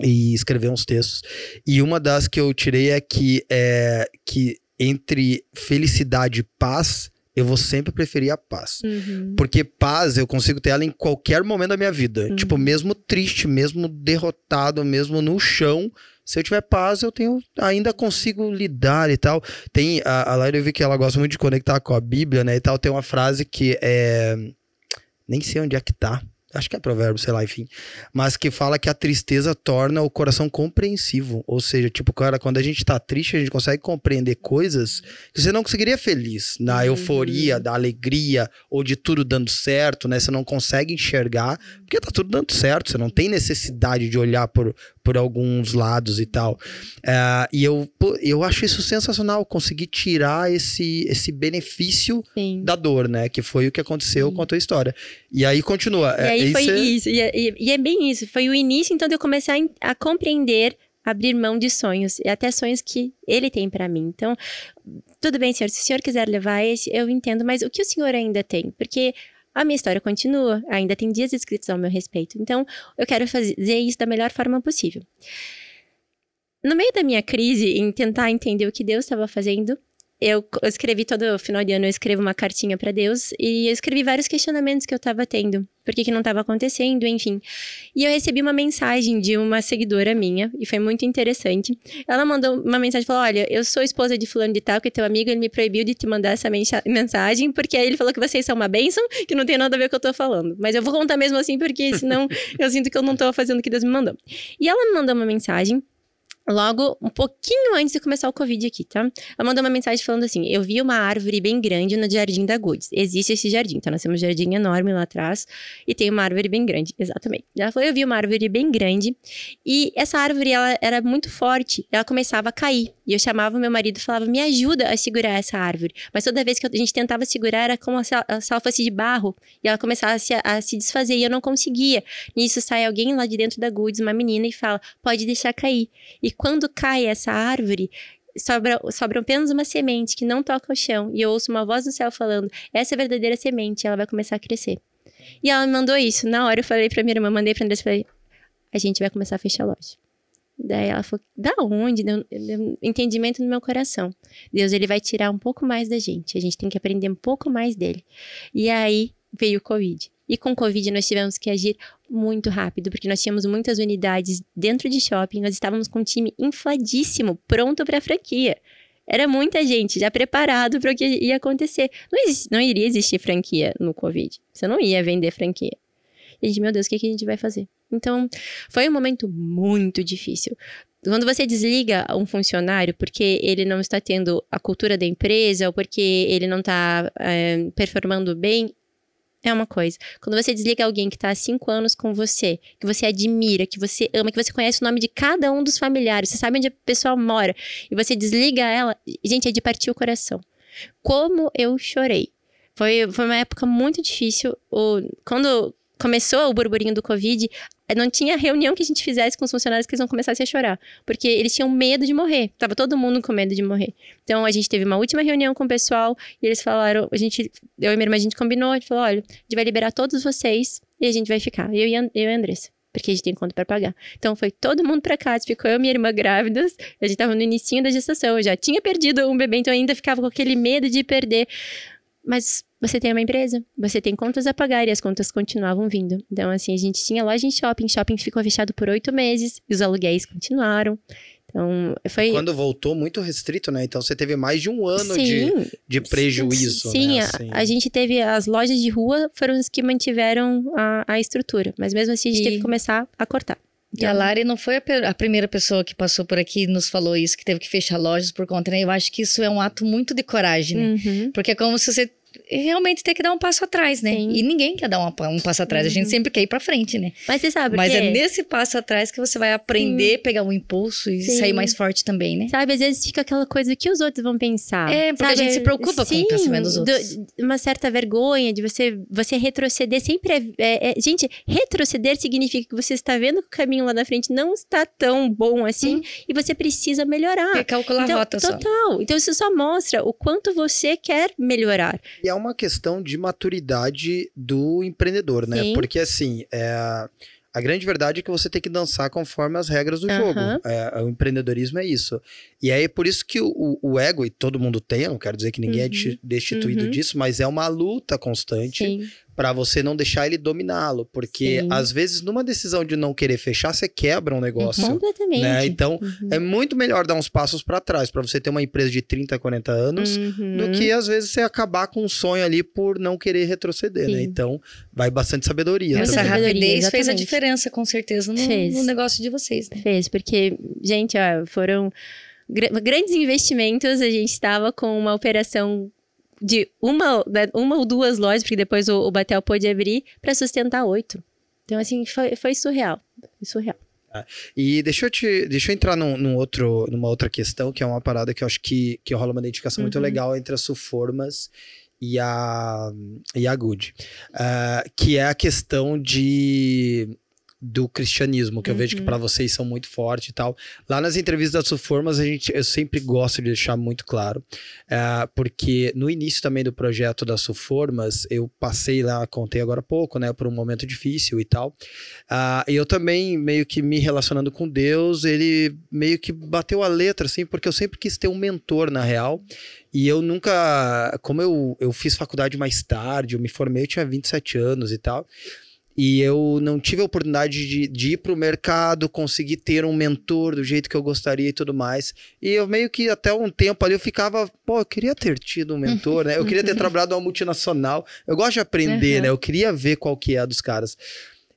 E escrever uns textos. E uma das que eu tirei é que, é, que entre felicidade e paz eu vou sempre preferir a paz. Uhum. Porque paz eu consigo ter ela em qualquer momento da minha vida. Uhum. Tipo, mesmo triste, mesmo derrotado, mesmo no chão, se eu tiver paz, eu tenho ainda consigo lidar e tal. Tem a, a Laira eu vi que ela gosta muito de conectar com a Bíblia, né, e tal. Tem uma frase que é nem sei onde é que tá acho que é provérbio, sei lá, enfim, mas que fala que a tristeza torna o coração compreensivo, ou seja, tipo, cara, quando a gente tá triste, a gente consegue compreender coisas que você não conseguiria feliz, na uhum. euforia, da alegria, ou de tudo dando certo, né, você não consegue enxergar, porque tá tudo dando certo, você não tem necessidade de olhar por, por alguns lados e tal, uh, e eu, eu acho isso sensacional, conseguir tirar esse, esse benefício Sim. da dor, né, que foi o que aconteceu Sim. com a tua história, e aí continua, e aí aí foi isso. E, é, e, e, é bem isso. Foi o início, então, de eu começar a, a compreender, abrir mão de sonhos. E até sonhos que ele tem para mim. Então, tudo bem, senhor. Se o senhor quiser levar esse, eu entendo. Mas o que o senhor ainda tem? Porque a minha história continua. Ainda tem dias escritos ao meu respeito. Então, eu quero fazer isso da melhor forma possível. No meio da minha crise, em tentar entender o que Deus estava fazendo, eu, eu escrevi todo final de ano, eu escrevo uma cartinha para Deus e eu escrevi vários questionamentos que eu tava tendo. Por que, que não estava acontecendo, enfim. E eu recebi uma mensagem de uma seguidora minha, e foi muito interessante. Ela mandou uma mensagem, falou, olha, eu sou esposa de fulano de tal, que é teu amigo, ele me proibiu de te mandar essa [laughs] mensagem, porque aí ele falou que vocês são uma bênção, que não tem nada a ver com o que eu tô falando. Mas eu vou contar mesmo assim, porque senão [laughs] eu sinto que eu não tô fazendo o que Deus me mandou. E ela me mandou uma mensagem logo um pouquinho antes de começar o Covid aqui, tá? Ela mandou uma mensagem falando assim: Eu vi uma árvore bem grande no jardim da Goods. Existe esse jardim, tá? Nós temos um jardim enorme lá atrás e tem uma árvore bem grande. Exatamente. Ela falou: Eu vi uma árvore bem grande e essa árvore ela era muito forte, ela começava a cair. E eu chamava meu marido e falava: Me ajuda a segurar essa árvore. Mas toda vez que a gente tentava segurar, era como se ela, se ela fosse de barro e ela começava a se, a se desfazer e eu não conseguia. Nisso sai alguém lá de dentro da Goods, uma menina, e fala: Pode deixar cair. E quando cai essa árvore, sobra, sobra apenas uma semente que não toca o chão. E eu ouço uma voz do céu falando: essa é a verdadeira semente, ela vai começar a crescer. E ela me mandou isso. Na hora eu falei pra minha irmã, mandei pra Andressa, falei: a gente vai começar a fechar a loja. Daí ela falou: da onde? Deu, deu entendimento no meu coração. Deus, ele vai tirar um pouco mais da gente. A gente tem que aprender um pouco mais dele. E aí veio o Covid. E com Covid nós tivemos que agir muito rápido, porque nós tínhamos muitas unidades dentro de shopping, nós estávamos com um time infladíssimo, pronto para a franquia. Era muita gente já preparado para o que ia acontecer. Não, não iria existir franquia no Covid. Você não ia vender franquia. E a gente, meu Deus, o que, que a gente vai fazer? Então, foi um momento muito difícil. Quando você desliga um funcionário porque ele não está tendo a cultura da empresa ou porque ele não está é, performando bem, é uma coisa. Quando você desliga alguém que está há cinco anos com você, que você admira, que você ama, que você conhece o nome de cada um dos familiares, você sabe onde a pessoa mora, e você desliga ela, gente, é de partir o coração. Como eu chorei. Foi, foi uma época muito difícil. O, quando começou o burburinho do Covid, não tinha reunião que a gente fizesse com os funcionários que eles não começassem a chorar. Porque eles tinham medo de morrer. Tava todo mundo com medo de morrer. Então a gente teve uma última reunião com o pessoal e eles falaram, a gente, eu e minha irmã, a gente combinou, a gente falou, olha, a gente vai liberar todos vocês e a gente vai ficar. Eu e, eu e a Andressa. Porque a gente tem conta para pagar. Então foi todo mundo para casa, ficou eu e minha irmã grávidas. A gente tava no início da gestação, eu já tinha perdido um bebê, então ainda ficava com aquele medo de perder. Mas você tem uma empresa, você tem contas a pagar e as contas continuavam vindo. Então, assim, a gente tinha loja em shopping, shopping ficou fechado por oito meses e os aluguéis continuaram. Então, foi. Quando voltou, muito restrito, né? Então você teve mais de um ano de, de prejuízo. Sim, né? assim. a, a, gente teve. As lojas de rua foram as que mantiveram a, a estrutura. Mas mesmo assim, a gente e... teve que começar a cortar. E a Lari não foi a, a, primeira pessoa que passou por aqui e nos falou isso, que teve que fechar lojas por conta, né? Eu acho que isso é um ato muito de coragem, né? Uhum. Porque é como se você realmente ter que dar um passo atrás, né? Sim. E ninguém quer dar um, um passo atrás, uhum. a gente uhum. sempre quer ir pra frente, né? Mas você sabe Mas é nesse passo atrás que você vai aprender, Sim. pegar um impulso e Sim. sair mais forte também, né? Sabe, às vezes fica aquela coisa que os outros vão pensar. É, porque sabe? a gente se preocupa com o pensamento dos outros. Do, uma certa vergonha de você, você retroceder sempre é, é, é, Gente, retroceder significa que você está vendo que o caminho lá na frente não está tão bom assim hum. e você precisa melhorar. Recalcular então, a rota total. só. Total. Então isso só mostra o quanto você quer melhorar. E é uma questão de maturidade do empreendedor, né? Sim. Porque assim, é, a grande verdade é que você tem que dançar conforme as regras do uhum. jogo. É, o empreendedorismo é isso. E aí, por isso que o, o, ego, e todo mundo tem, não quero dizer que ninguém é uhum. é destituído uhum. disso, mas é uma luta constante para você não deixar ele dominá-lo, porque Sim. às vezes numa decisão de não querer fechar, você quebra um negócio. Completamente. Né? Então, uhum. é muito melhor dar uns passos para trás para você ter uma empresa de 30, 40 anos, uhum. do que às vezes você acabar com um sonho ali por não querer retroceder, né? Sim. né? Então, vai bastante sabedoria. Essa sabedoria, rapidez exatamente. fez a diferença, com certeza, no, no negócio de vocês, né? Fez, porque, gente, ó, foram grandes investimentos, a gente estava com uma operação de uma, né, uma ou duas lojas, porque depois o, o Batel pôde abrir, para sustentar oito. Então, assim, foi, foi surreal. Foi surreal. É. E deixa eu, te, deixa eu entrar num, num, outro, numa outra questão, que é uma parada que eu acho que, que rola uma identificação uhum. muito legal entre as Suformas e a, e a Good. Uh, que é a questão de do cristianismo, que uhum. eu vejo que uhum. para vocês são muito fortes e tal. Lá nas entrevistas das Suformas, a gente, eu sempre gosto de deixar muito claro, é, porque no início também do projeto das Suformas, eu passei lá, contei agora há pouco, né, por um momento difícil e tal. Uh, e eu também, meio que me relacionando com Deus, ele meio que bateu a letra, assim, porque eu sempre quis ter um mentor, na real. E eu nunca. Como eu, eu fiz faculdade mais tarde, eu me formei, eu tinha 27 anos e tal. E eu não tive a oportunidade de, de ir para o mercado, conseguir ter um mentor do jeito que eu gostaria e tudo mais. E eu meio que até um tempo ali eu ficava, pô, eu queria ter tido um mentor, né? Eu queria ter [laughs] trabalhado numa multinacional. Eu gosto de aprender, uhum. né? Eu queria ver qual que é dos caras.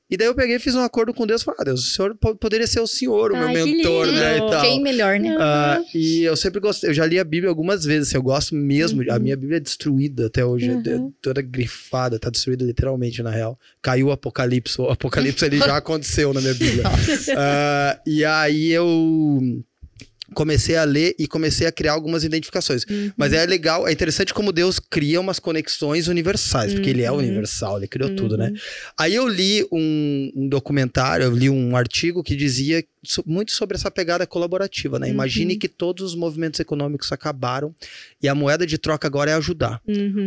E daí eu peguei e fiz um acordo com Deus. Falei, ah, Deus, o senhor poderia ser o senhor, o Ai, meu mentor, né? E tal. Quem melhor, né? Uh, e eu sempre gostei, eu já li a Bíblia algumas vezes, assim, eu gosto mesmo. Uhum. A minha Bíblia é destruída até hoje, é uhum. é toda grifada, tá destruída literalmente, na real. Caiu o Apocalipse, o Apocalipse ele [laughs] já aconteceu na minha Bíblia. Uh, e aí eu comecei a ler e comecei a criar algumas identificações. Uhum. Mas é legal, é interessante como Deus cria umas conexões universais, porque uhum. ele é uhum. universal, ele criou uhum. tudo, né? Uhum. Aí eu li um, um, documentário, eu li um artigo que dizia muito sobre essa pegada colaborativa, né? Imagine uhum. que todos os movimentos econômicos acabaram e a moeda de troca agora é ajudar.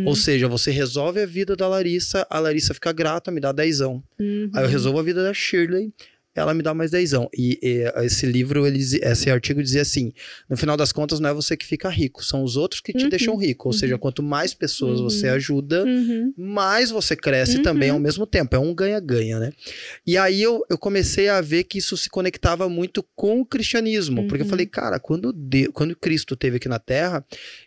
Ou seja, você resolve a vida da Larissa, a Larissa fica grata, me dá dezão. Aí eu resolvo a vida da Shirley, ela me dá mais dezão. E, e, esse livro, ele, esse artigo dizia assim: no final das contas, não é você que fica rico, são os outros que te uhum. deixam rico. Ou uhum. seja, quanto mais pessoas uhum. você ajuda, uhum. mais você cresce também ao uhum. mesmo tempo. É um ganha-ganha, né? E aí eu, eu comecei a ver que isso se conectava muito com o cristianismo. Porque eu falei, uhum. cara, quando, Deus, quando Cristo esteve aqui na Terra,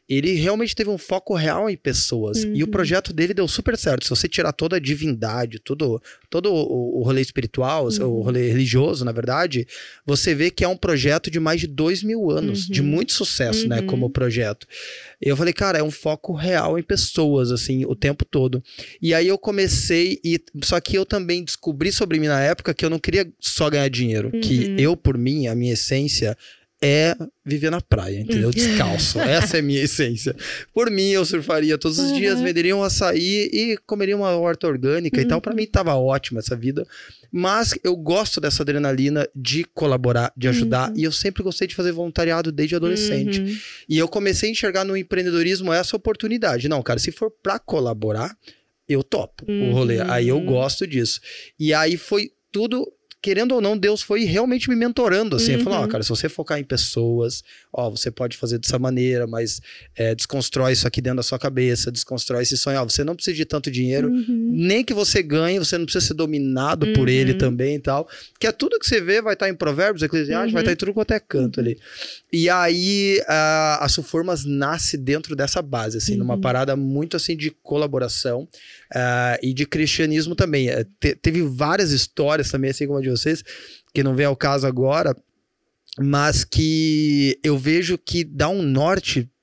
ele realmente teve um foco real em pessoas. E o projeto dele deu super certo. Se você tirar toda a divindade, todo, todo o, o rolê espiritual, o rolê religioso, na verdade, você vê que é um projeto de mais de dois mil anos, uhum. de muito sucesso, né, uhum. como projeto. Eu falei, cara, é um foco real em pessoas, assim, o tempo todo. E aí eu comecei, e só que eu também descobri sobre mim na época que eu não queria só ganhar dinheiro, uhum. que eu, por mim, a minha essência é viver na praia, entendeu? Descalço. [laughs] Essa é a minha essência. Por mim, eu surfaria todos os uhum. dias, venderia um açaí e comeria uma horta orgânica uhum. e tal. Para mim, tava ótima essa vida. Mas eu gosto dessa adrenalina de colaborar, de ajudar. Uhum. E eu sempre gostei de fazer voluntariado desde adolescente. Uhum. E eu comecei a enxergar no empreendedorismo essa oportunidade. Não, cara, se for para colaborar, eu topo o rolê. Aí eu uhum. gosto disso. E aí foi tudo querendo ou não, Deus foi realmente me mentorando, assim. Uhum. Falou, ó, oh, cara, se você focar em pessoas, ó, você pode fazer dessa maneira, mas é, desconstrói isso aqui dentro da sua cabeça, desconstrói esse sonho. Ó, você não precisa de tanto dinheiro, uhum. nem que você ganhe, você não precisa ser dominado uhum. por ele uhum. também e tal. Que é tudo que você vê, vai estar em Provérbios, Eclesiastes, vai estar em tudo quanto é canto ali. E aí, a, a Suformas nasce dentro dessa base, assim, numa parada muito, assim, de colaboração uh, e de cristianismo também. Uh, te, teve várias histórias também, assim como a de vocês, que não vem ao caso agora, mas que eu vejo que dá um norte é,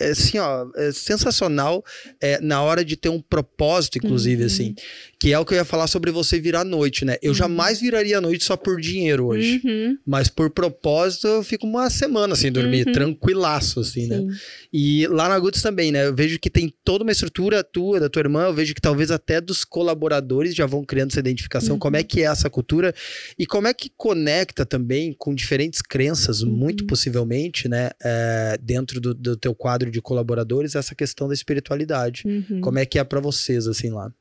assim, ó, é sensacional é, na hora de ter um propósito, inclusive, uhum. assim. Que é o que eu ia falar sobre você virar à noite, né? Eu uhum. jamais viraria à noite só por dinheiro hoje. Uhum. Mas por propósito, eu fico uma semana sem dormir, uhum. tranquilaço, assim, né? Sim. né? E lá na Guts também, né? Eu vejo que tem toda uma estrutura tua, da tua irmã, eu vejo que talvez até dos colaboradores já vão criando essa identificação. Como é uhum. que é essa cultura e como é que conecta também com diferentes crenças, muito uhum. possivelmente, né? É, dentro do, do teu quadro de colaboradores, essa questão da espiritualidade. Como é que é para vocês, assim, lá?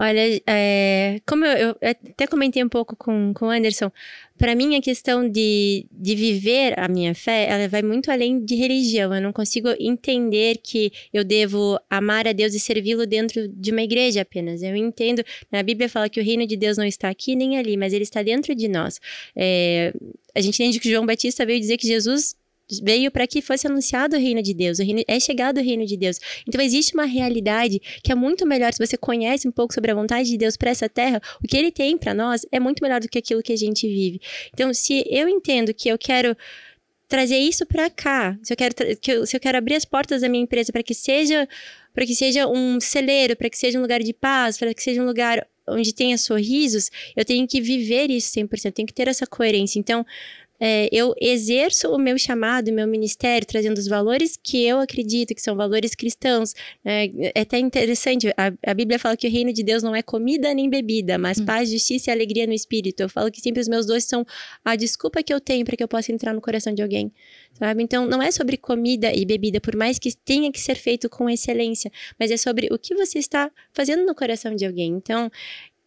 Olha, é, como eu, eu, até comentei um pouco com, com o Anderson, para mim a questão de, de viver a minha fé, ela vai muito além de religião. Eu não consigo entender que eu devo amar a Deus e servi-lo dentro de uma igreja apenas. Eu entendo, na Bíblia fala que o reino de Deus não está aqui nem ali, mas ele está dentro de nós. É, a gente entende que João Batista veio dizer que Jesus veio para que fosse anunciado o reino de Deus, o reino, é chegado o reino de Deus. Então existe uma realidade que é muito melhor se você conhece um pouco sobre a vontade de Deus para essa terra, o que ele tem para nós é muito melhor do que aquilo que a gente vive. Então, se eu entendo que eu quero trazer isso para cá, se eu quero que eu, se eu quero abrir as portas da minha empresa para que seja para que seja um celeiro, para que seja um lugar de paz, para que seja um lugar onde tenha sorrisos, eu tenho que viver isso 100%, eu tenho que ter essa coerência. Então, é, eu exerço o meu chamado, o meu ministério, trazendo os valores que eu acredito que são valores cristãos. É, é até interessante, a, a, Bíblia fala que o reino de Deus não é comida nem bebida, mas hum. paz, justiça e alegria no espírito. Eu falo que sempre os meus dois são a desculpa que eu tenho para que eu possa entrar no coração de alguém, sabe? Então, não é sobre comida e bebida, por mais que tenha que ser feito com excelência, mas é sobre o que você está fazendo no coração de alguém. Então,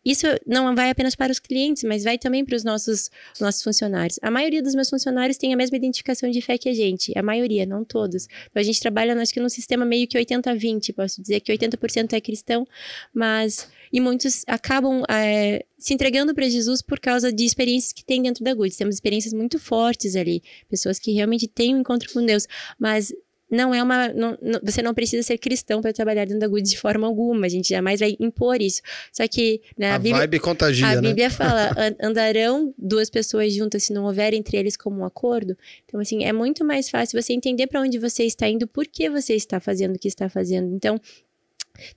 isso não vai apenas para os clientes, mas vai também para os nossos, nossos funcionários. A maioria dos meus funcionários tem a mesma identificação de fé que a gente. A maioria, não todos. Então, a gente trabalha, acho que, num sistema meio que 80-20. Posso dizer que 80% é cristão, mas... E muitos acabam é, se entregando para Jesus por causa de experiências que tem dentro da Goods. Temos experiências muito fortes ali. Pessoas que realmente têm um encontro com Deus. Mas não é uma. Não, não, você não precisa ser cristão para trabalhar dentro da Good de forma alguma. A gente jamais vai impor isso. Só que. Né, a, a Bíblia, vibe contagia. A né? Bíblia [laughs] fala: andarão duas pessoas juntas se não houver entre eles como um acordo. Então, assim, é muito mais fácil você entender para onde você está indo, por que você está fazendo o que está fazendo. Então,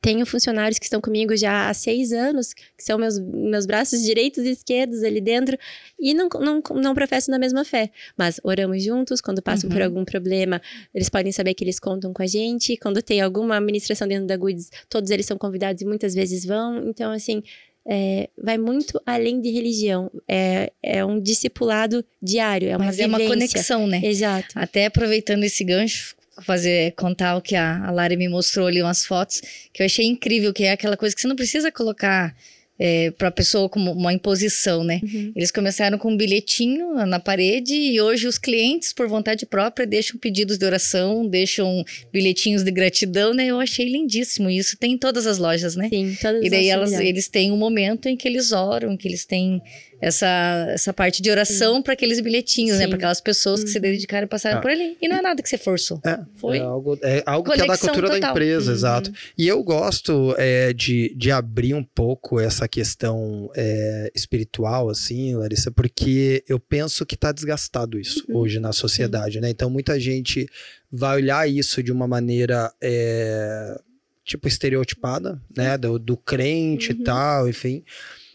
tenho funcionários que estão comigo já há seis anos, que são meus, meus braços direitos e esquerdos ali dentro, e não, não, não professam na mesma fé. Mas oramos juntos, quando passam uhum. por algum problema, eles podem saber que eles contam com a gente. Quando tem alguma administração dentro da Goods, todos eles são convidados e muitas vezes vão. Então, assim, é, vai muito além de religião. É, é um discipulado diário, é uma Mas vivência. é uma conexão, né? Exato. Até aproveitando esse gancho, fazer contar o que a, a Lari me mostrou ali umas fotos que eu achei incrível, que é aquela coisa que você não precisa colocar é, para a pessoa como uma imposição, né? Uhum. Eles começaram com um bilhetinho na parede e hoje os clientes, por vontade própria, deixam pedidos de oração, deixam bilhetinhos de gratidão, né? Eu achei lindíssimo. Isso tem em todas as lojas, né? Sim, todas E daí elas, eles têm um momento em que eles oram, que eles têm essa, essa parte de oração para aqueles bilhetinhos, né? Sim. né? Para aquelas pessoas que se uhum. dedicaram e passaram ah. por ali. E não é nada que você forçou. É, Foi. É algo, é algo que é da cultura total. da empresa, uhum. exato. E eu gosto é, de, de abrir um pouco essa questão é, espiritual, assim, Larissa, porque eu penso que está desgastado isso uhum. hoje na sociedade, né? Então muita gente vai olhar isso de uma maneira é, tipo estereotipada, né? Do, do crente e uhum. tal, enfim.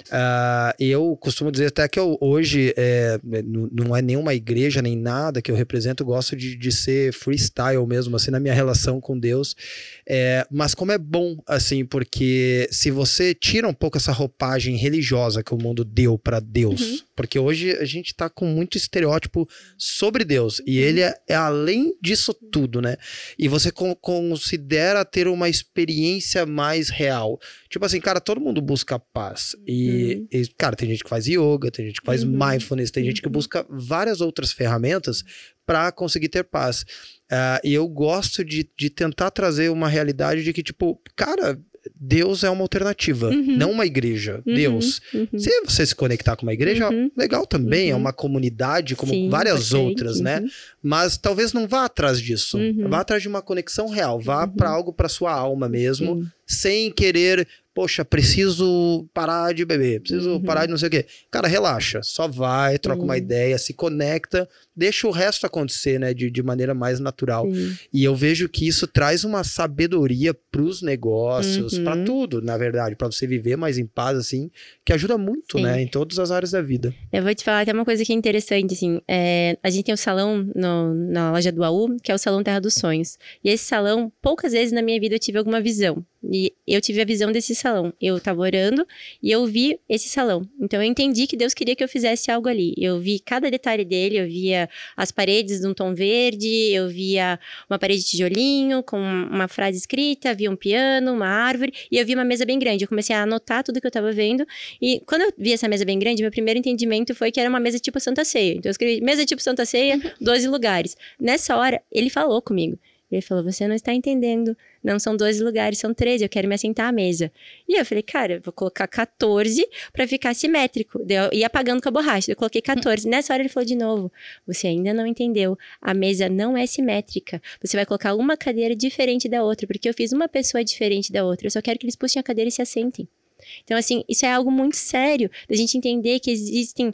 Uh, eu costumo dizer até que eu hoje é, não é nenhuma igreja nem nada que eu represento, eu gosto de, de ser freestyle mesmo, assim, na minha relação com Deus. É, mas como é bom, assim, porque se você tira um pouco essa roupagem religiosa que o mundo deu para Deus, uhum. porque hoje a gente tá com muito estereótipo sobre Deus e uhum. ele é, é, além disso tudo, né? E você con considera ter uma experiência mais real. Tipo assim, cara, todo mundo busca paz. E, uhum. e cara, tem gente que faz yoga, tem gente que faz uhum. mindfulness, tem gente que uhum. busca várias outras ferramentas para conseguir ter paz. Uh, e eu gosto de, de tentar trazer uma realidade de que, tipo, cara, Deus é uma alternativa, uhum. não uma igreja. Uhum. Deus. Uhum. Se você se conectar com uma igreja, uhum. legal também, é uhum. uma comunidade como Sim, várias outras, né? Uhum. Mas talvez não vá atrás disso. Vá atrás de uma conexão real, vá para algo para sua alma mesmo, sem querer poxa, preciso parar de beber, preciso uhum. parar de não sei o quê. Cara, relaxa, só vai, troca uhum. uma ideia, se conecta, deixa o resto acontecer, né, de, de maneira mais natural. Sim. E eu vejo que isso traz uma sabedoria pros negócios, uhum. para tudo, na verdade, para você viver mais em paz, assim, que ajuda muito, Sim. né, em todas as áreas da vida. Eu vou te falar até uma coisa que é interessante, assim, é, a gente tem um salão no, na loja do AU, que é o Salão Terra dos Sonhos. E esse salão, poucas vezes na minha vida eu tive alguma visão. E eu tive a visão desse salão. Eu estava orando e eu vi esse salão. Então eu entendi que Deus queria que eu fizesse algo ali. Eu vi cada detalhe dele, eu via as paredes de um tom verde, eu via uma parede de tijolinho com uma frase escrita, via um piano, uma árvore e eu vi uma mesa bem grande. Eu comecei a anotar tudo que eu estava vendo e quando eu vi essa mesa bem grande, meu primeiro entendimento foi que era uma mesa tipo Santa Ceia. Então eu escrevi mesa tipo Santa Ceia, 12 lugares. Nessa hora, ele falou comigo. Ele falou: Você não está entendendo. Não são 12 lugares, são 13. Eu quero me assentar à mesa. E eu falei: Cara, eu vou colocar 14 para ficar simétrico. Eu ia apagando com a borracha. Eu coloquei 14. Nessa hora ele falou de novo: Você ainda não entendeu. A mesa não é simétrica. Você vai colocar uma cadeira diferente da outra, porque eu fiz uma pessoa diferente da outra. Eu só quero que eles puxem a cadeira e se assentem. Então, assim, isso é algo muito sério, da gente entender que existem.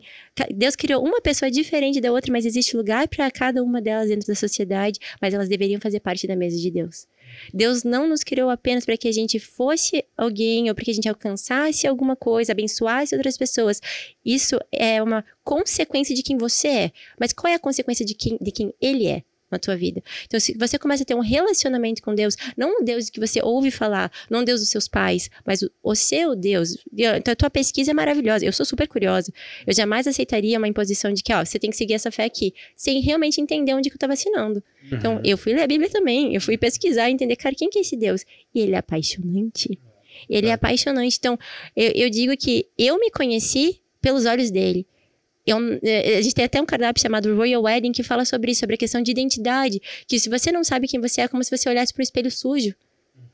Deus criou uma pessoa diferente da outra, mas existe lugar para cada uma delas dentro da sociedade, mas elas deveriam fazer parte da mesa de Deus. Deus não nos criou apenas para que a gente fosse alguém ou para que a gente alcançasse alguma coisa, abençoasse outras pessoas. Isso é uma consequência de quem você é. Mas qual é a consequência de quem, de quem Ele é? Na tua vida. Então, se você começa a ter um relacionamento com Deus, não um Deus que você ouve falar, não um Deus dos seus pais, mas o, o seu Deus. Então, a tua pesquisa é maravilhosa. Eu sou super curiosa. Eu jamais aceitaria uma imposição de que, ó, você tem que seguir essa fé aqui, sem realmente entender onde que eu tô vacinando. Uhum. Então, eu fui ler a Bíblia também. Eu fui pesquisar, entender, cara, quem que é esse Deus? E ele é apaixonante. Ele é, é apaixonante. Então, eu, eu digo que eu me conheci pelos olhos dele. Eu, é, a gente tem até um cardápio chamado Royal Wedding que fala sobre isso, sobre a questão de identidade. Que se você não sabe quem você é, é como se você olhasse para um espelho sujo.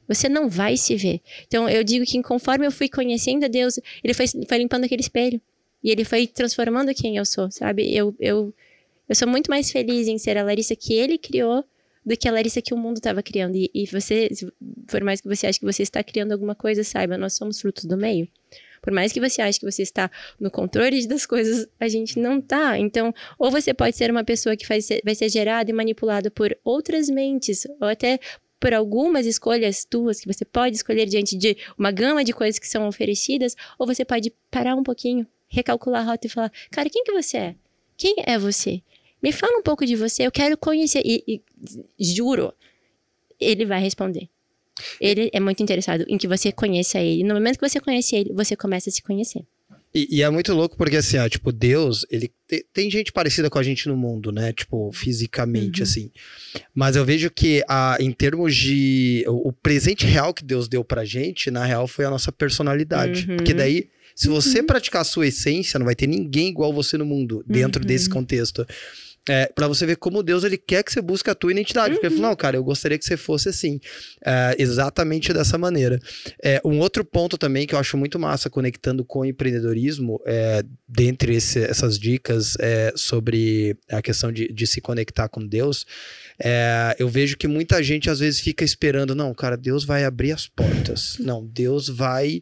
Você não vai se ver. Então, eu digo que conforme eu fui conhecendo a Deus, ele foi, foi limpando aquele espelho. E ele foi transformando quem eu sou, sabe? Eu, eu, eu sou muito mais feliz em ser a Larissa que ele criou do que a Larissa que o mundo estava criando. E, e você, por mais que você ache que você está criando alguma coisa, saiba, nós somos frutos do meio. Por mais que você ache que você está no controle das coisas, a gente não tá. Então, ou você pode ser uma pessoa que ser, vai ser gerada e manipulada por outras mentes, ou até por algumas escolhas tuas que você pode escolher diante de uma gama de coisas que são oferecidas, ou você pode parar um pouquinho, recalcular a rota e falar: "Cara, quem que você é? Quem é você? Me fala um pouco de você, eu quero conhecer". E, e juro, ele vai responder. Ele é muito interessado em que você conheça ele. No momento que você conhece ele, você começa a se conhecer. E, e, é muito louco porque, assim, ó, tipo, Deus, ele te, tem gente parecida com a gente no mundo, né? Tipo, fisicamente, uhum. assim. Mas eu vejo que, a, em termos de. O, o, presente real que Deus deu pra gente, na real, foi a nossa personalidade. Uhum. Porque daí, se você uhum. praticar a sua essência, não vai ter ninguém igual você no mundo, dentro desse uhum. contexto. É, para você ver como Deus ele quer que você busque a tua identidade. Uhum. Porque ele falou, não, cara, eu gostaria que você fosse assim. É, exatamente dessa maneira. É, um outro ponto também que eu acho muito massa, conectando com o empreendedorismo, é, dentre esse, essas dicas é, sobre a questão de, de, se conectar com Deus, é, eu vejo que muita gente às vezes fica esperando, não, cara, Deus vai abrir as portas. Não, Deus vai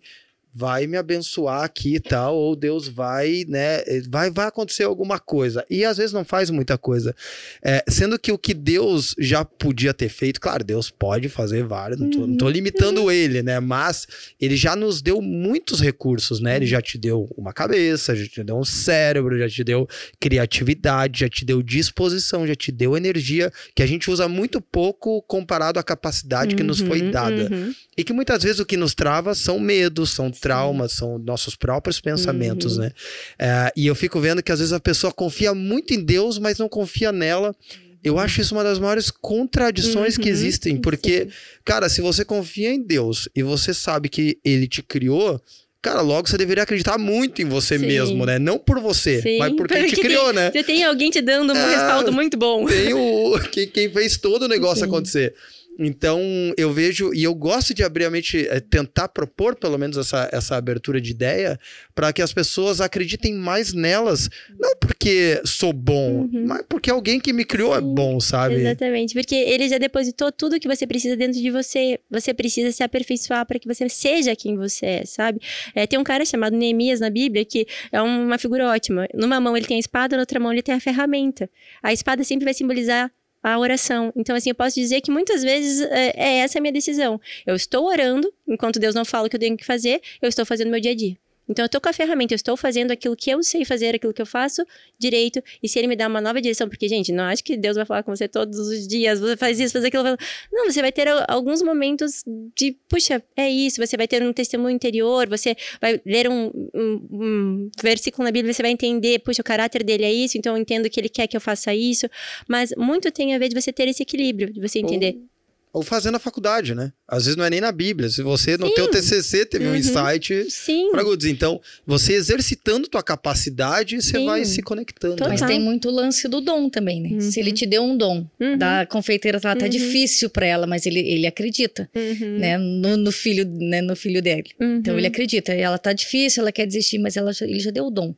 vai me abençoar aqui e tal, ou Deus vai, né, vai, vai acontecer alguma coisa. E às vezes não faz muita coisa. É, sendo que o que Deus já podia ter feito, claro, Deus pode fazer vários, não tô, não tô uhum. limitando ele, né, mas ele já nos deu muitos recursos, né, ele já te deu uma cabeça, já te deu um cérebro, já te deu criatividade, já te deu disposição, já te deu energia, que a gente usa muito pouco comparado à capacidade que nos foi uhum, dada. Uhum. E que muitas vezes o que nos trava são medos, são traumas, são nossos próprios pensamentos, uhum. né? É, e eu fico vendo que às vezes a pessoa confia muito em Deus, mas não confia nela. Eu acho isso uma das maiores contradições uhum. que existem, porque, Sim. cara, se você confia em Deus e você sabe que ele te criou, cara, logo você deveria acreditar muito em você Sim. mesmo, né? Não por você, Sim, mas por quem te criou, tem, né? Você tem alguém te dando um é, respaldo muito bom. Tem o quem, quem fez todo o negócio acontecer. Então, eu vejo, e eu gosto de abrir a mente, é, tentar propor pelo menos essa, essa abertura de ideia, para que as pessoas acreditem mais nelas, não porque sou bom, uhum. mas porque alguém que me criou é Sim, é bom, sabe? Exatamente, porque ele já depositou tudo que você precisa dentro de você. Você precisa se aperfeiçoar para que você seja quem você é, sabe? É, tem um cara chamado Neemias na Bíblia que é uma figura ótima. Numa mão ele tem a espada, na outra mão ele tem a ferramenta. A espada sempre vai simbolizar a oração. Então, assim, eu posso dizer que muitas vezes é, é essa a minha decisão. Eu estou orando, enquanto Deus não fala o que eu tenho que fazer, eu estou fazendo meu dia a dia. Então, eu estou com a ferramenta, eu estou fazendo aquilo que eu sei fazer, aquilo que eu faço direito. E se ele me dá uma nova direção, porque, gente, não acho que Deus vai falar com você todos os dias, você faz isso, faz aquilo. Não, você vai ter alguns momentos de, puxa, é isso. Você vai ter um testemunho interior, você vai ler um, um, um versículo na Bíblia, você vai entender, puxa, o caráter dele é isso, então eu entendo que ele quer que eu faça isso. Mas muito tem a ver de você ter esse equilíbrio, de você entender. Ou fazendo a faculdade, né? Às vezes não é nem na Bíblia. Se você no Sim. teu TCC teve uhum. um insight para Goods, então você exercitando tua capacidade, você Sim. vai se conectando. Mas tem muito lance do dom também, né? Uhum. Se ele te deu um dom, uhum. da confeiteira tá, tá uhum. difícil para ela, mas ele, ele acredita, uhum. né? No, no, filho, né? No filho dele. Então ele uhum. acredita. Ela tá difícil, ela quer desistir, mas ela, ele já deu o dom.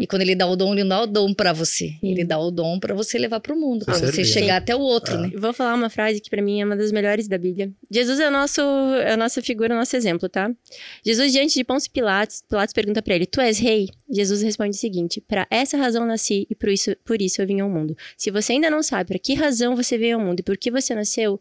E quando ele dá o dom, ele não dá o dom para você. Ele dá o dom para você levar para o mundo, para você chegar Sim. até o outro, é. né? Vou falar uma frase que para mim é uma das das melhores da Bíblia. Jesus é, o nosso, é a nossa figura, o nosso exemplo, tá? Jesus, diante de Pôncio Pilatos, Pilatos pergunta para ele: Tu és rei? Jesus responde o seguinte: Para essa razão nasci e por isso, por isso eu vim ao mundo. Se você ainda não sabe para que razão você veio ao mundo e por que você nasceu,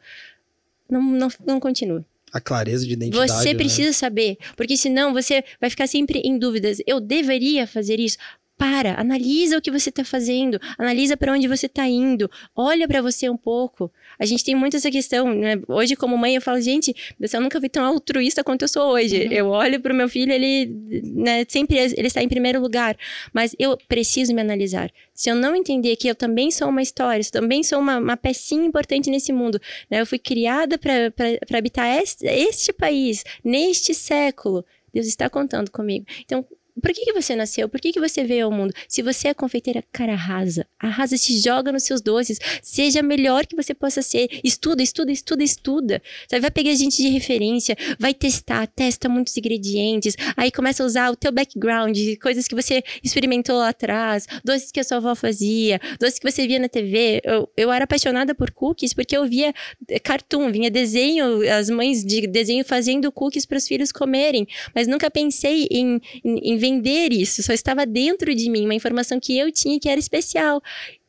não, não, não continue. A clareza de identidade. Você né? precisa saber, porque senão você vai ficar sempre em dúvidas. Eu deveria fazer isso? Para, analisa o que você está fazendo, analisa para onde você está indo, olha para você um pouco. A gente tem muito essa questão, né? Hoje, como mãe, eu falo, gente, eu nunca vi tão altruísta quanto eu sou hoje. Uhum. Eu olho para o meu filho, ele né, sempre ele está em primeiro lugar, mas eu preciso me analisar. Se eu não entender que eu também sou uma história, eu também sou uma, uma pecinha importante nesse mundo, né? Eu fui criada para habitar este, este país, neste século. Deus está contando comigo. Então, por que, que você nasceu? Por que, que você veio ao mundo? Se você é confeiteira, cara, arrasa. Arrasa, se joga nos seus doces. Seja melhor que você possa ser. Estuda, estuda, estuda, estuda. Você vai pegar gente de referência, vai testar, testa muitos ingredientes. Aí começa a usar o teu background, coisas que você experimentou lá atrás, doces que a sua avó fazia, doces que você via na TV. Eu, eu era apaixonada por cookies porque eu via eh, cartoon, vinha desenho, as mães de desenho fazendo cookies para os filhos comerem. Mas nunca pensei em, em, em vender isso, só estava dentro de mim, uma informação que eu tinha que era especial.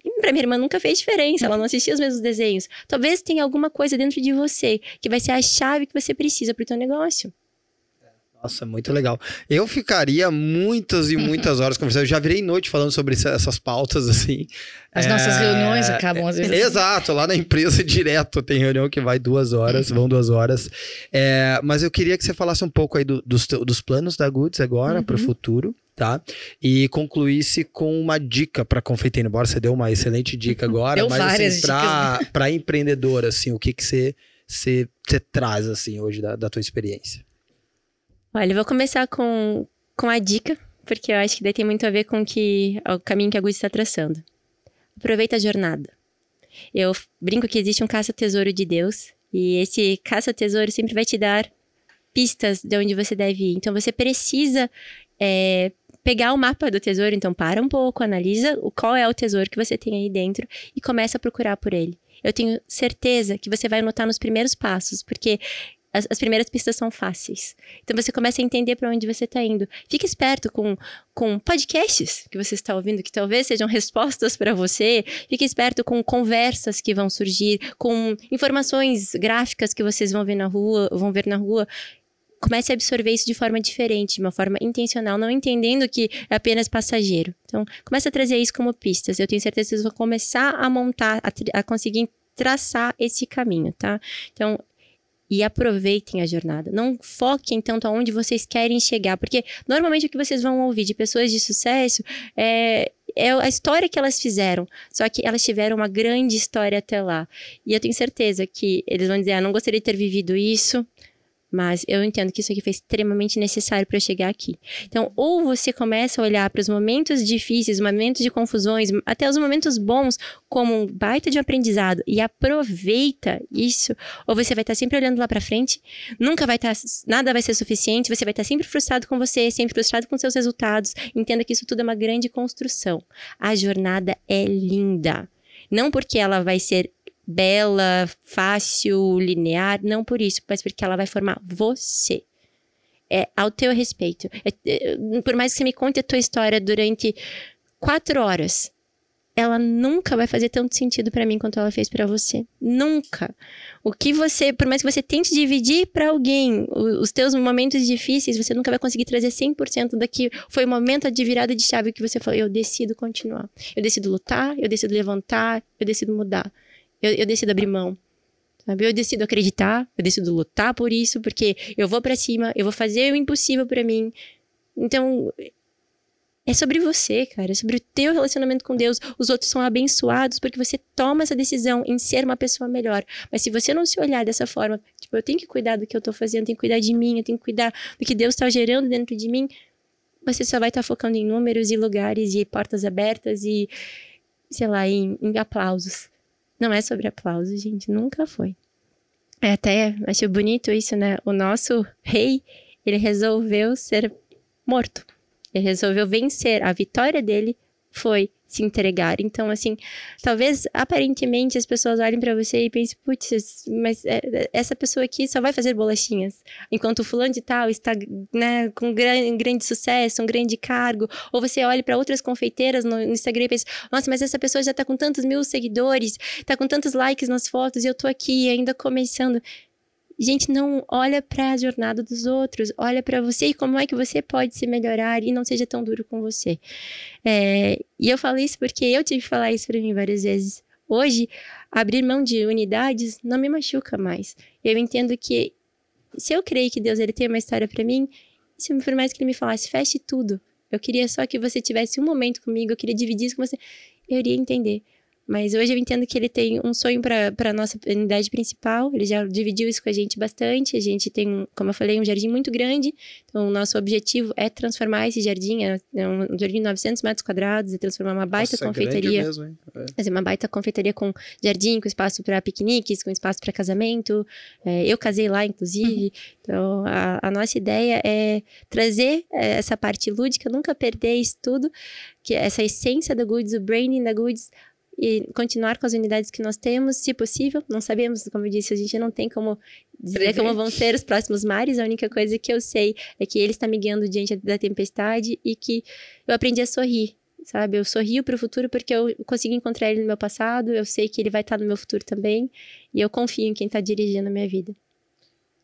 E pra minha irmã nunca fez diferença, ela não assistia os mesmos desenhos. Talvez tenha alguma coisa dentro de você que vai ser a chave que você precisa para o teu negócio. Nossa, muito legal. Eu ficaria muitas e muitas horas conversando. Eu já virei noite falando sobre essas pautas, assim. As é... nossas reuniões acabam às vezes. Exato, lá na empresa [laughs] direto tem reunião que vai duas horas, vão duas horas. É, mas eu queria que você falasse um pouco aí do, dos, dos planos da Goods agora uhum. para o futuro tá? E concluísse com uma dica para confeiteiro, embora você deu uma excelente dica agora, deu mas assim, para empreendedor, assim, o que que você, você, você traz assim hoje da, da tua experiência? Olha, eu vou começar com, com a dica, porque eu acho que daí tem muito a ver com que, o caminho que a Gucci está traçando. Aproveita a jornada. Eu brinco que existe um caça-tesouro de Deus, e esse caça-tesouro sempre vai te dar pistas de onde você deve ir. Então você precisa é, pegar o mapa do tesouro, então para um pouco, analisa qual é o tesouro que você tem aí dentro e começa a procurar por ele. Eu tenho certeza que você vai notar nos primeiros passos, porque as, as, primeiras pistas são fáceis. Então você começa a entender para onde você está indo. Fique esperto com, com podcasts que você está ouvindo, que talvez sejam respostas para você. Fique esperto com conversas que vão surgir, com informações gráficas que vocês vão ver na rua, vão ver na rua. Comece a absorver isso de forma diferente, de uma forma intencional, não entendendo que é apenas passageiro. Então, comece a trazer isso como pistas. Eu tenho certeza que vocês vão começar a montar, a, a conseguir traçar esse caminho, tá? Então, e aproveitem a jornada. Não foquem tanto aonde vocês querem chegar, porque normalmente o que vocês vão ouvir de pessoas de sucesso é, é a história que elas fizeram, só que elas tiveram uma grande história até lá. E eu tenho certeza que eles vão dizer: ah, não gostaria de ter vivido isso, mas eu entendo que isso aqui foi extremamente necessário para eu chegar aqui. Então, ou você começa a olhar para os momentos difíceis, momentos de confusões, até os momentos bons, como um baita de um aprendizado e aproveita isso, ou você vai estar sempre olhando lá para frente, nunca vai estar, nada vai ser suficiente, você vai estar sempre frustrado com você, sempre frustrado com seus resultados. Entenda que isso tudo é uma grande construção. A jornada é linda. Não porque ela vai ser bela, fácil, linear, não por isso, mas porque ela vai formar você. É ao teu respeito. É, é, por mais que você me conte a tua história durante quatro horas, ela nunca vai fazer tanto sentido para mim quanto ela fez para você. Nunca. O que você, por mais que você tente dividir para alguém os teus momentos difíceis, você nunca vai conseguir trazer 100% daqui. Foi o momento de virada de chave que você falou: eu decido continuar. Eu decido lutar, eu decido levantar, eu decido mudar. Eu, eu decido abrir mão. Sabe? Eu decido acreditar, eu decido lutar por isso, porque eu vou para cima, eu vou fazer o impossível para mim. Então, é sobre você, cara. É sobre o teu relacionamento com Deus. Os outros são abençoados porque você toma essa decisão em ser uma pessoa melhor. Mas se você não se olhar dessa forma, tipo, eu tenho que cuidar do que eu tô fazendo, eu tenho que cuidar de mim, eu tenho que cuidar do que Deus está gerando dentro de mim, você só vai estar tá focando em números e lugares e portas abertas e, sei lá, em, em aplausos. Não é sobre aplauso, gente, nunca foi. É até, acho bonito isso, né? O nosso rei, ele resolveu ser morto. Ele resolveu vencer. A vitória dele foi se entregar. Então, assim, talvez aparentemente as pessoas olhem para você e pensem, putz, mas é, essa pessoa aqui só vai fazer bolachinhas, enquanto o fulano de tal está né, com grande, grande sucesso, um grande cargo. Ou você olha para outras confeiteiras no, no, Instagram e pensa, nossa, mas essa pessoa já está com tantos mil seguidores, está com tantos likes nas fotos e eu tô aqui ainda começando. Gente, não olha para a jornada dos outros, olha para você e como é que você pode se melhorar e não seja tão duro com você. É, e eu falo isso porque eu tive que falar isso para mim várias vezes. Hoje, abrir mão de unidades não me machuca mais. Eu entendo que se eu creio que Deus ele tem uma história para mim, se por mais que ele me falasse, feche tudo. Eu queria só que você tivesse um momento comigo, eu queria dividir isso com você. Eu iria entender. Mas hoje eu entendo que ele tem um sonho para a nossa unidade principal. Ele já dividiu isso com a gente bastante. A gente tem, como eu falei, um jardim muito grande. Então, o nosso objetivo é transformar esse jardim. É, é um jardim de 900 metros quadrados. É transformar uma baita nossa, é confeitaria. É mesmo, hein? É. Fazer uma baita confeitaria com jardim, com espaço para piqueniques, com espaço para casamento. É, eu casei lá, inclusive. Uhum. Então, a, a, nossa ideia é trazer é, essa parte lúdica, nunca perder isso tudo, que essa essência da Goods, o branding da Goods e continuar com as unidades que nós temos, se possível. Não sabemos, como eu disse, a gente não tem como dizer Prever. como vão ser os próximos mares. A única coisa que eu sei é que ele está me guiando diante da tempestade e que eu aprendi a sorrir. Sabe, eu sorrio para o futuro porque eu consegui encontrar ele no meu passado, eu sei que ele vai estar no meu futuro também, e eu confio em quem está dirigindo a minha vida.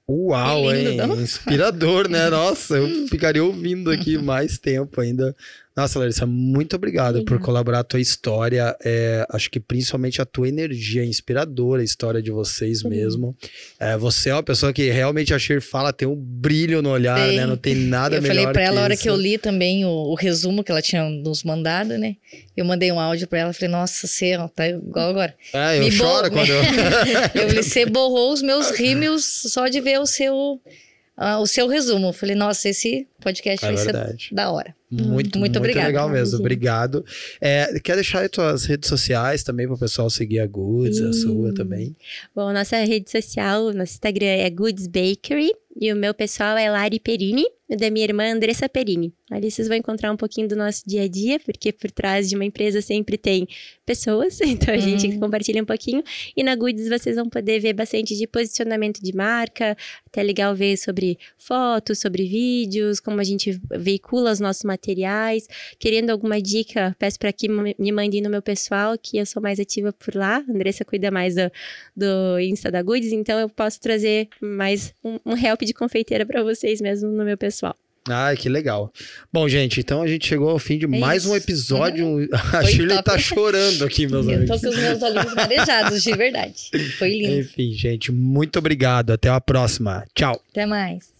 Uau, lindo, hein? Não? Inspirador, né? Nossa, eu ficaria ouvindo aqui [laughs] mais tempo ainda nossa, Larissa, muito obrigado por colaborar a tua história. É, acho que principalmente a tua energia inspiradora, a história de vocês Sim. mesmo. É, você é uma pessoa que realmente a Shir fala, tem um brilho no olhar, Sim. né? Não tem nada eu melhor. Eu falei pra ela, a hora que eu li também o, o, resumo que ela tinha nos mandado, né? Eu mandei um áudio pra ela, falei, nossa, você tá igual agora. É, eu Me choro quando eu. [laughs] eu você borrou os meus rímios só de ver o seu uh, o seu resumo. Eu falei, nossa, esse podcast é vai verdade. ser da hora. Muito, muito, muito obrigado. legal mesmo. Obrigado. É, quer deixar aí tuas redes sociais também para o pessoal seguir a Goods, a sua também? Bom, nossa rede social, nosso Instagram é Goods Bakery e o meu pessoal é Lari Perini da minha irmã Andressa Perini. Ali vocês vão encontrar um pouquinho do nosso dia a dia, porque por trás de uma empresa sempre tem pessoas, [laughs] então a gente uhum. compartilha um pouquinho. E na Goods vocês vão poder ver bastante de posicionamento de marca, até legal ver sobre fotos, sobre vídeos, como a gente veicula os nossos materiais. Querendo alguma dica, peço para que me mandem no meu pessoal, que eu sou mais ativa por lá. A Andressa cuida mais do, do Insta da Goods, então eu posso trazer mais um, um help de confeiteira para vocês mesmo no meu pessoal. Ai, que legal. Bom, gente, então a gente chegou ao fim de é mais isso. um episódio. Uhum. [laughs] A Foi Shirley top. tá chorando aqui, meus Eu amigos. Eu tô com os meus olhos marejados, de verdade. Foi lindo. Enfim, gente, muito obrigado. Até a próxima. Tchau. Até mais.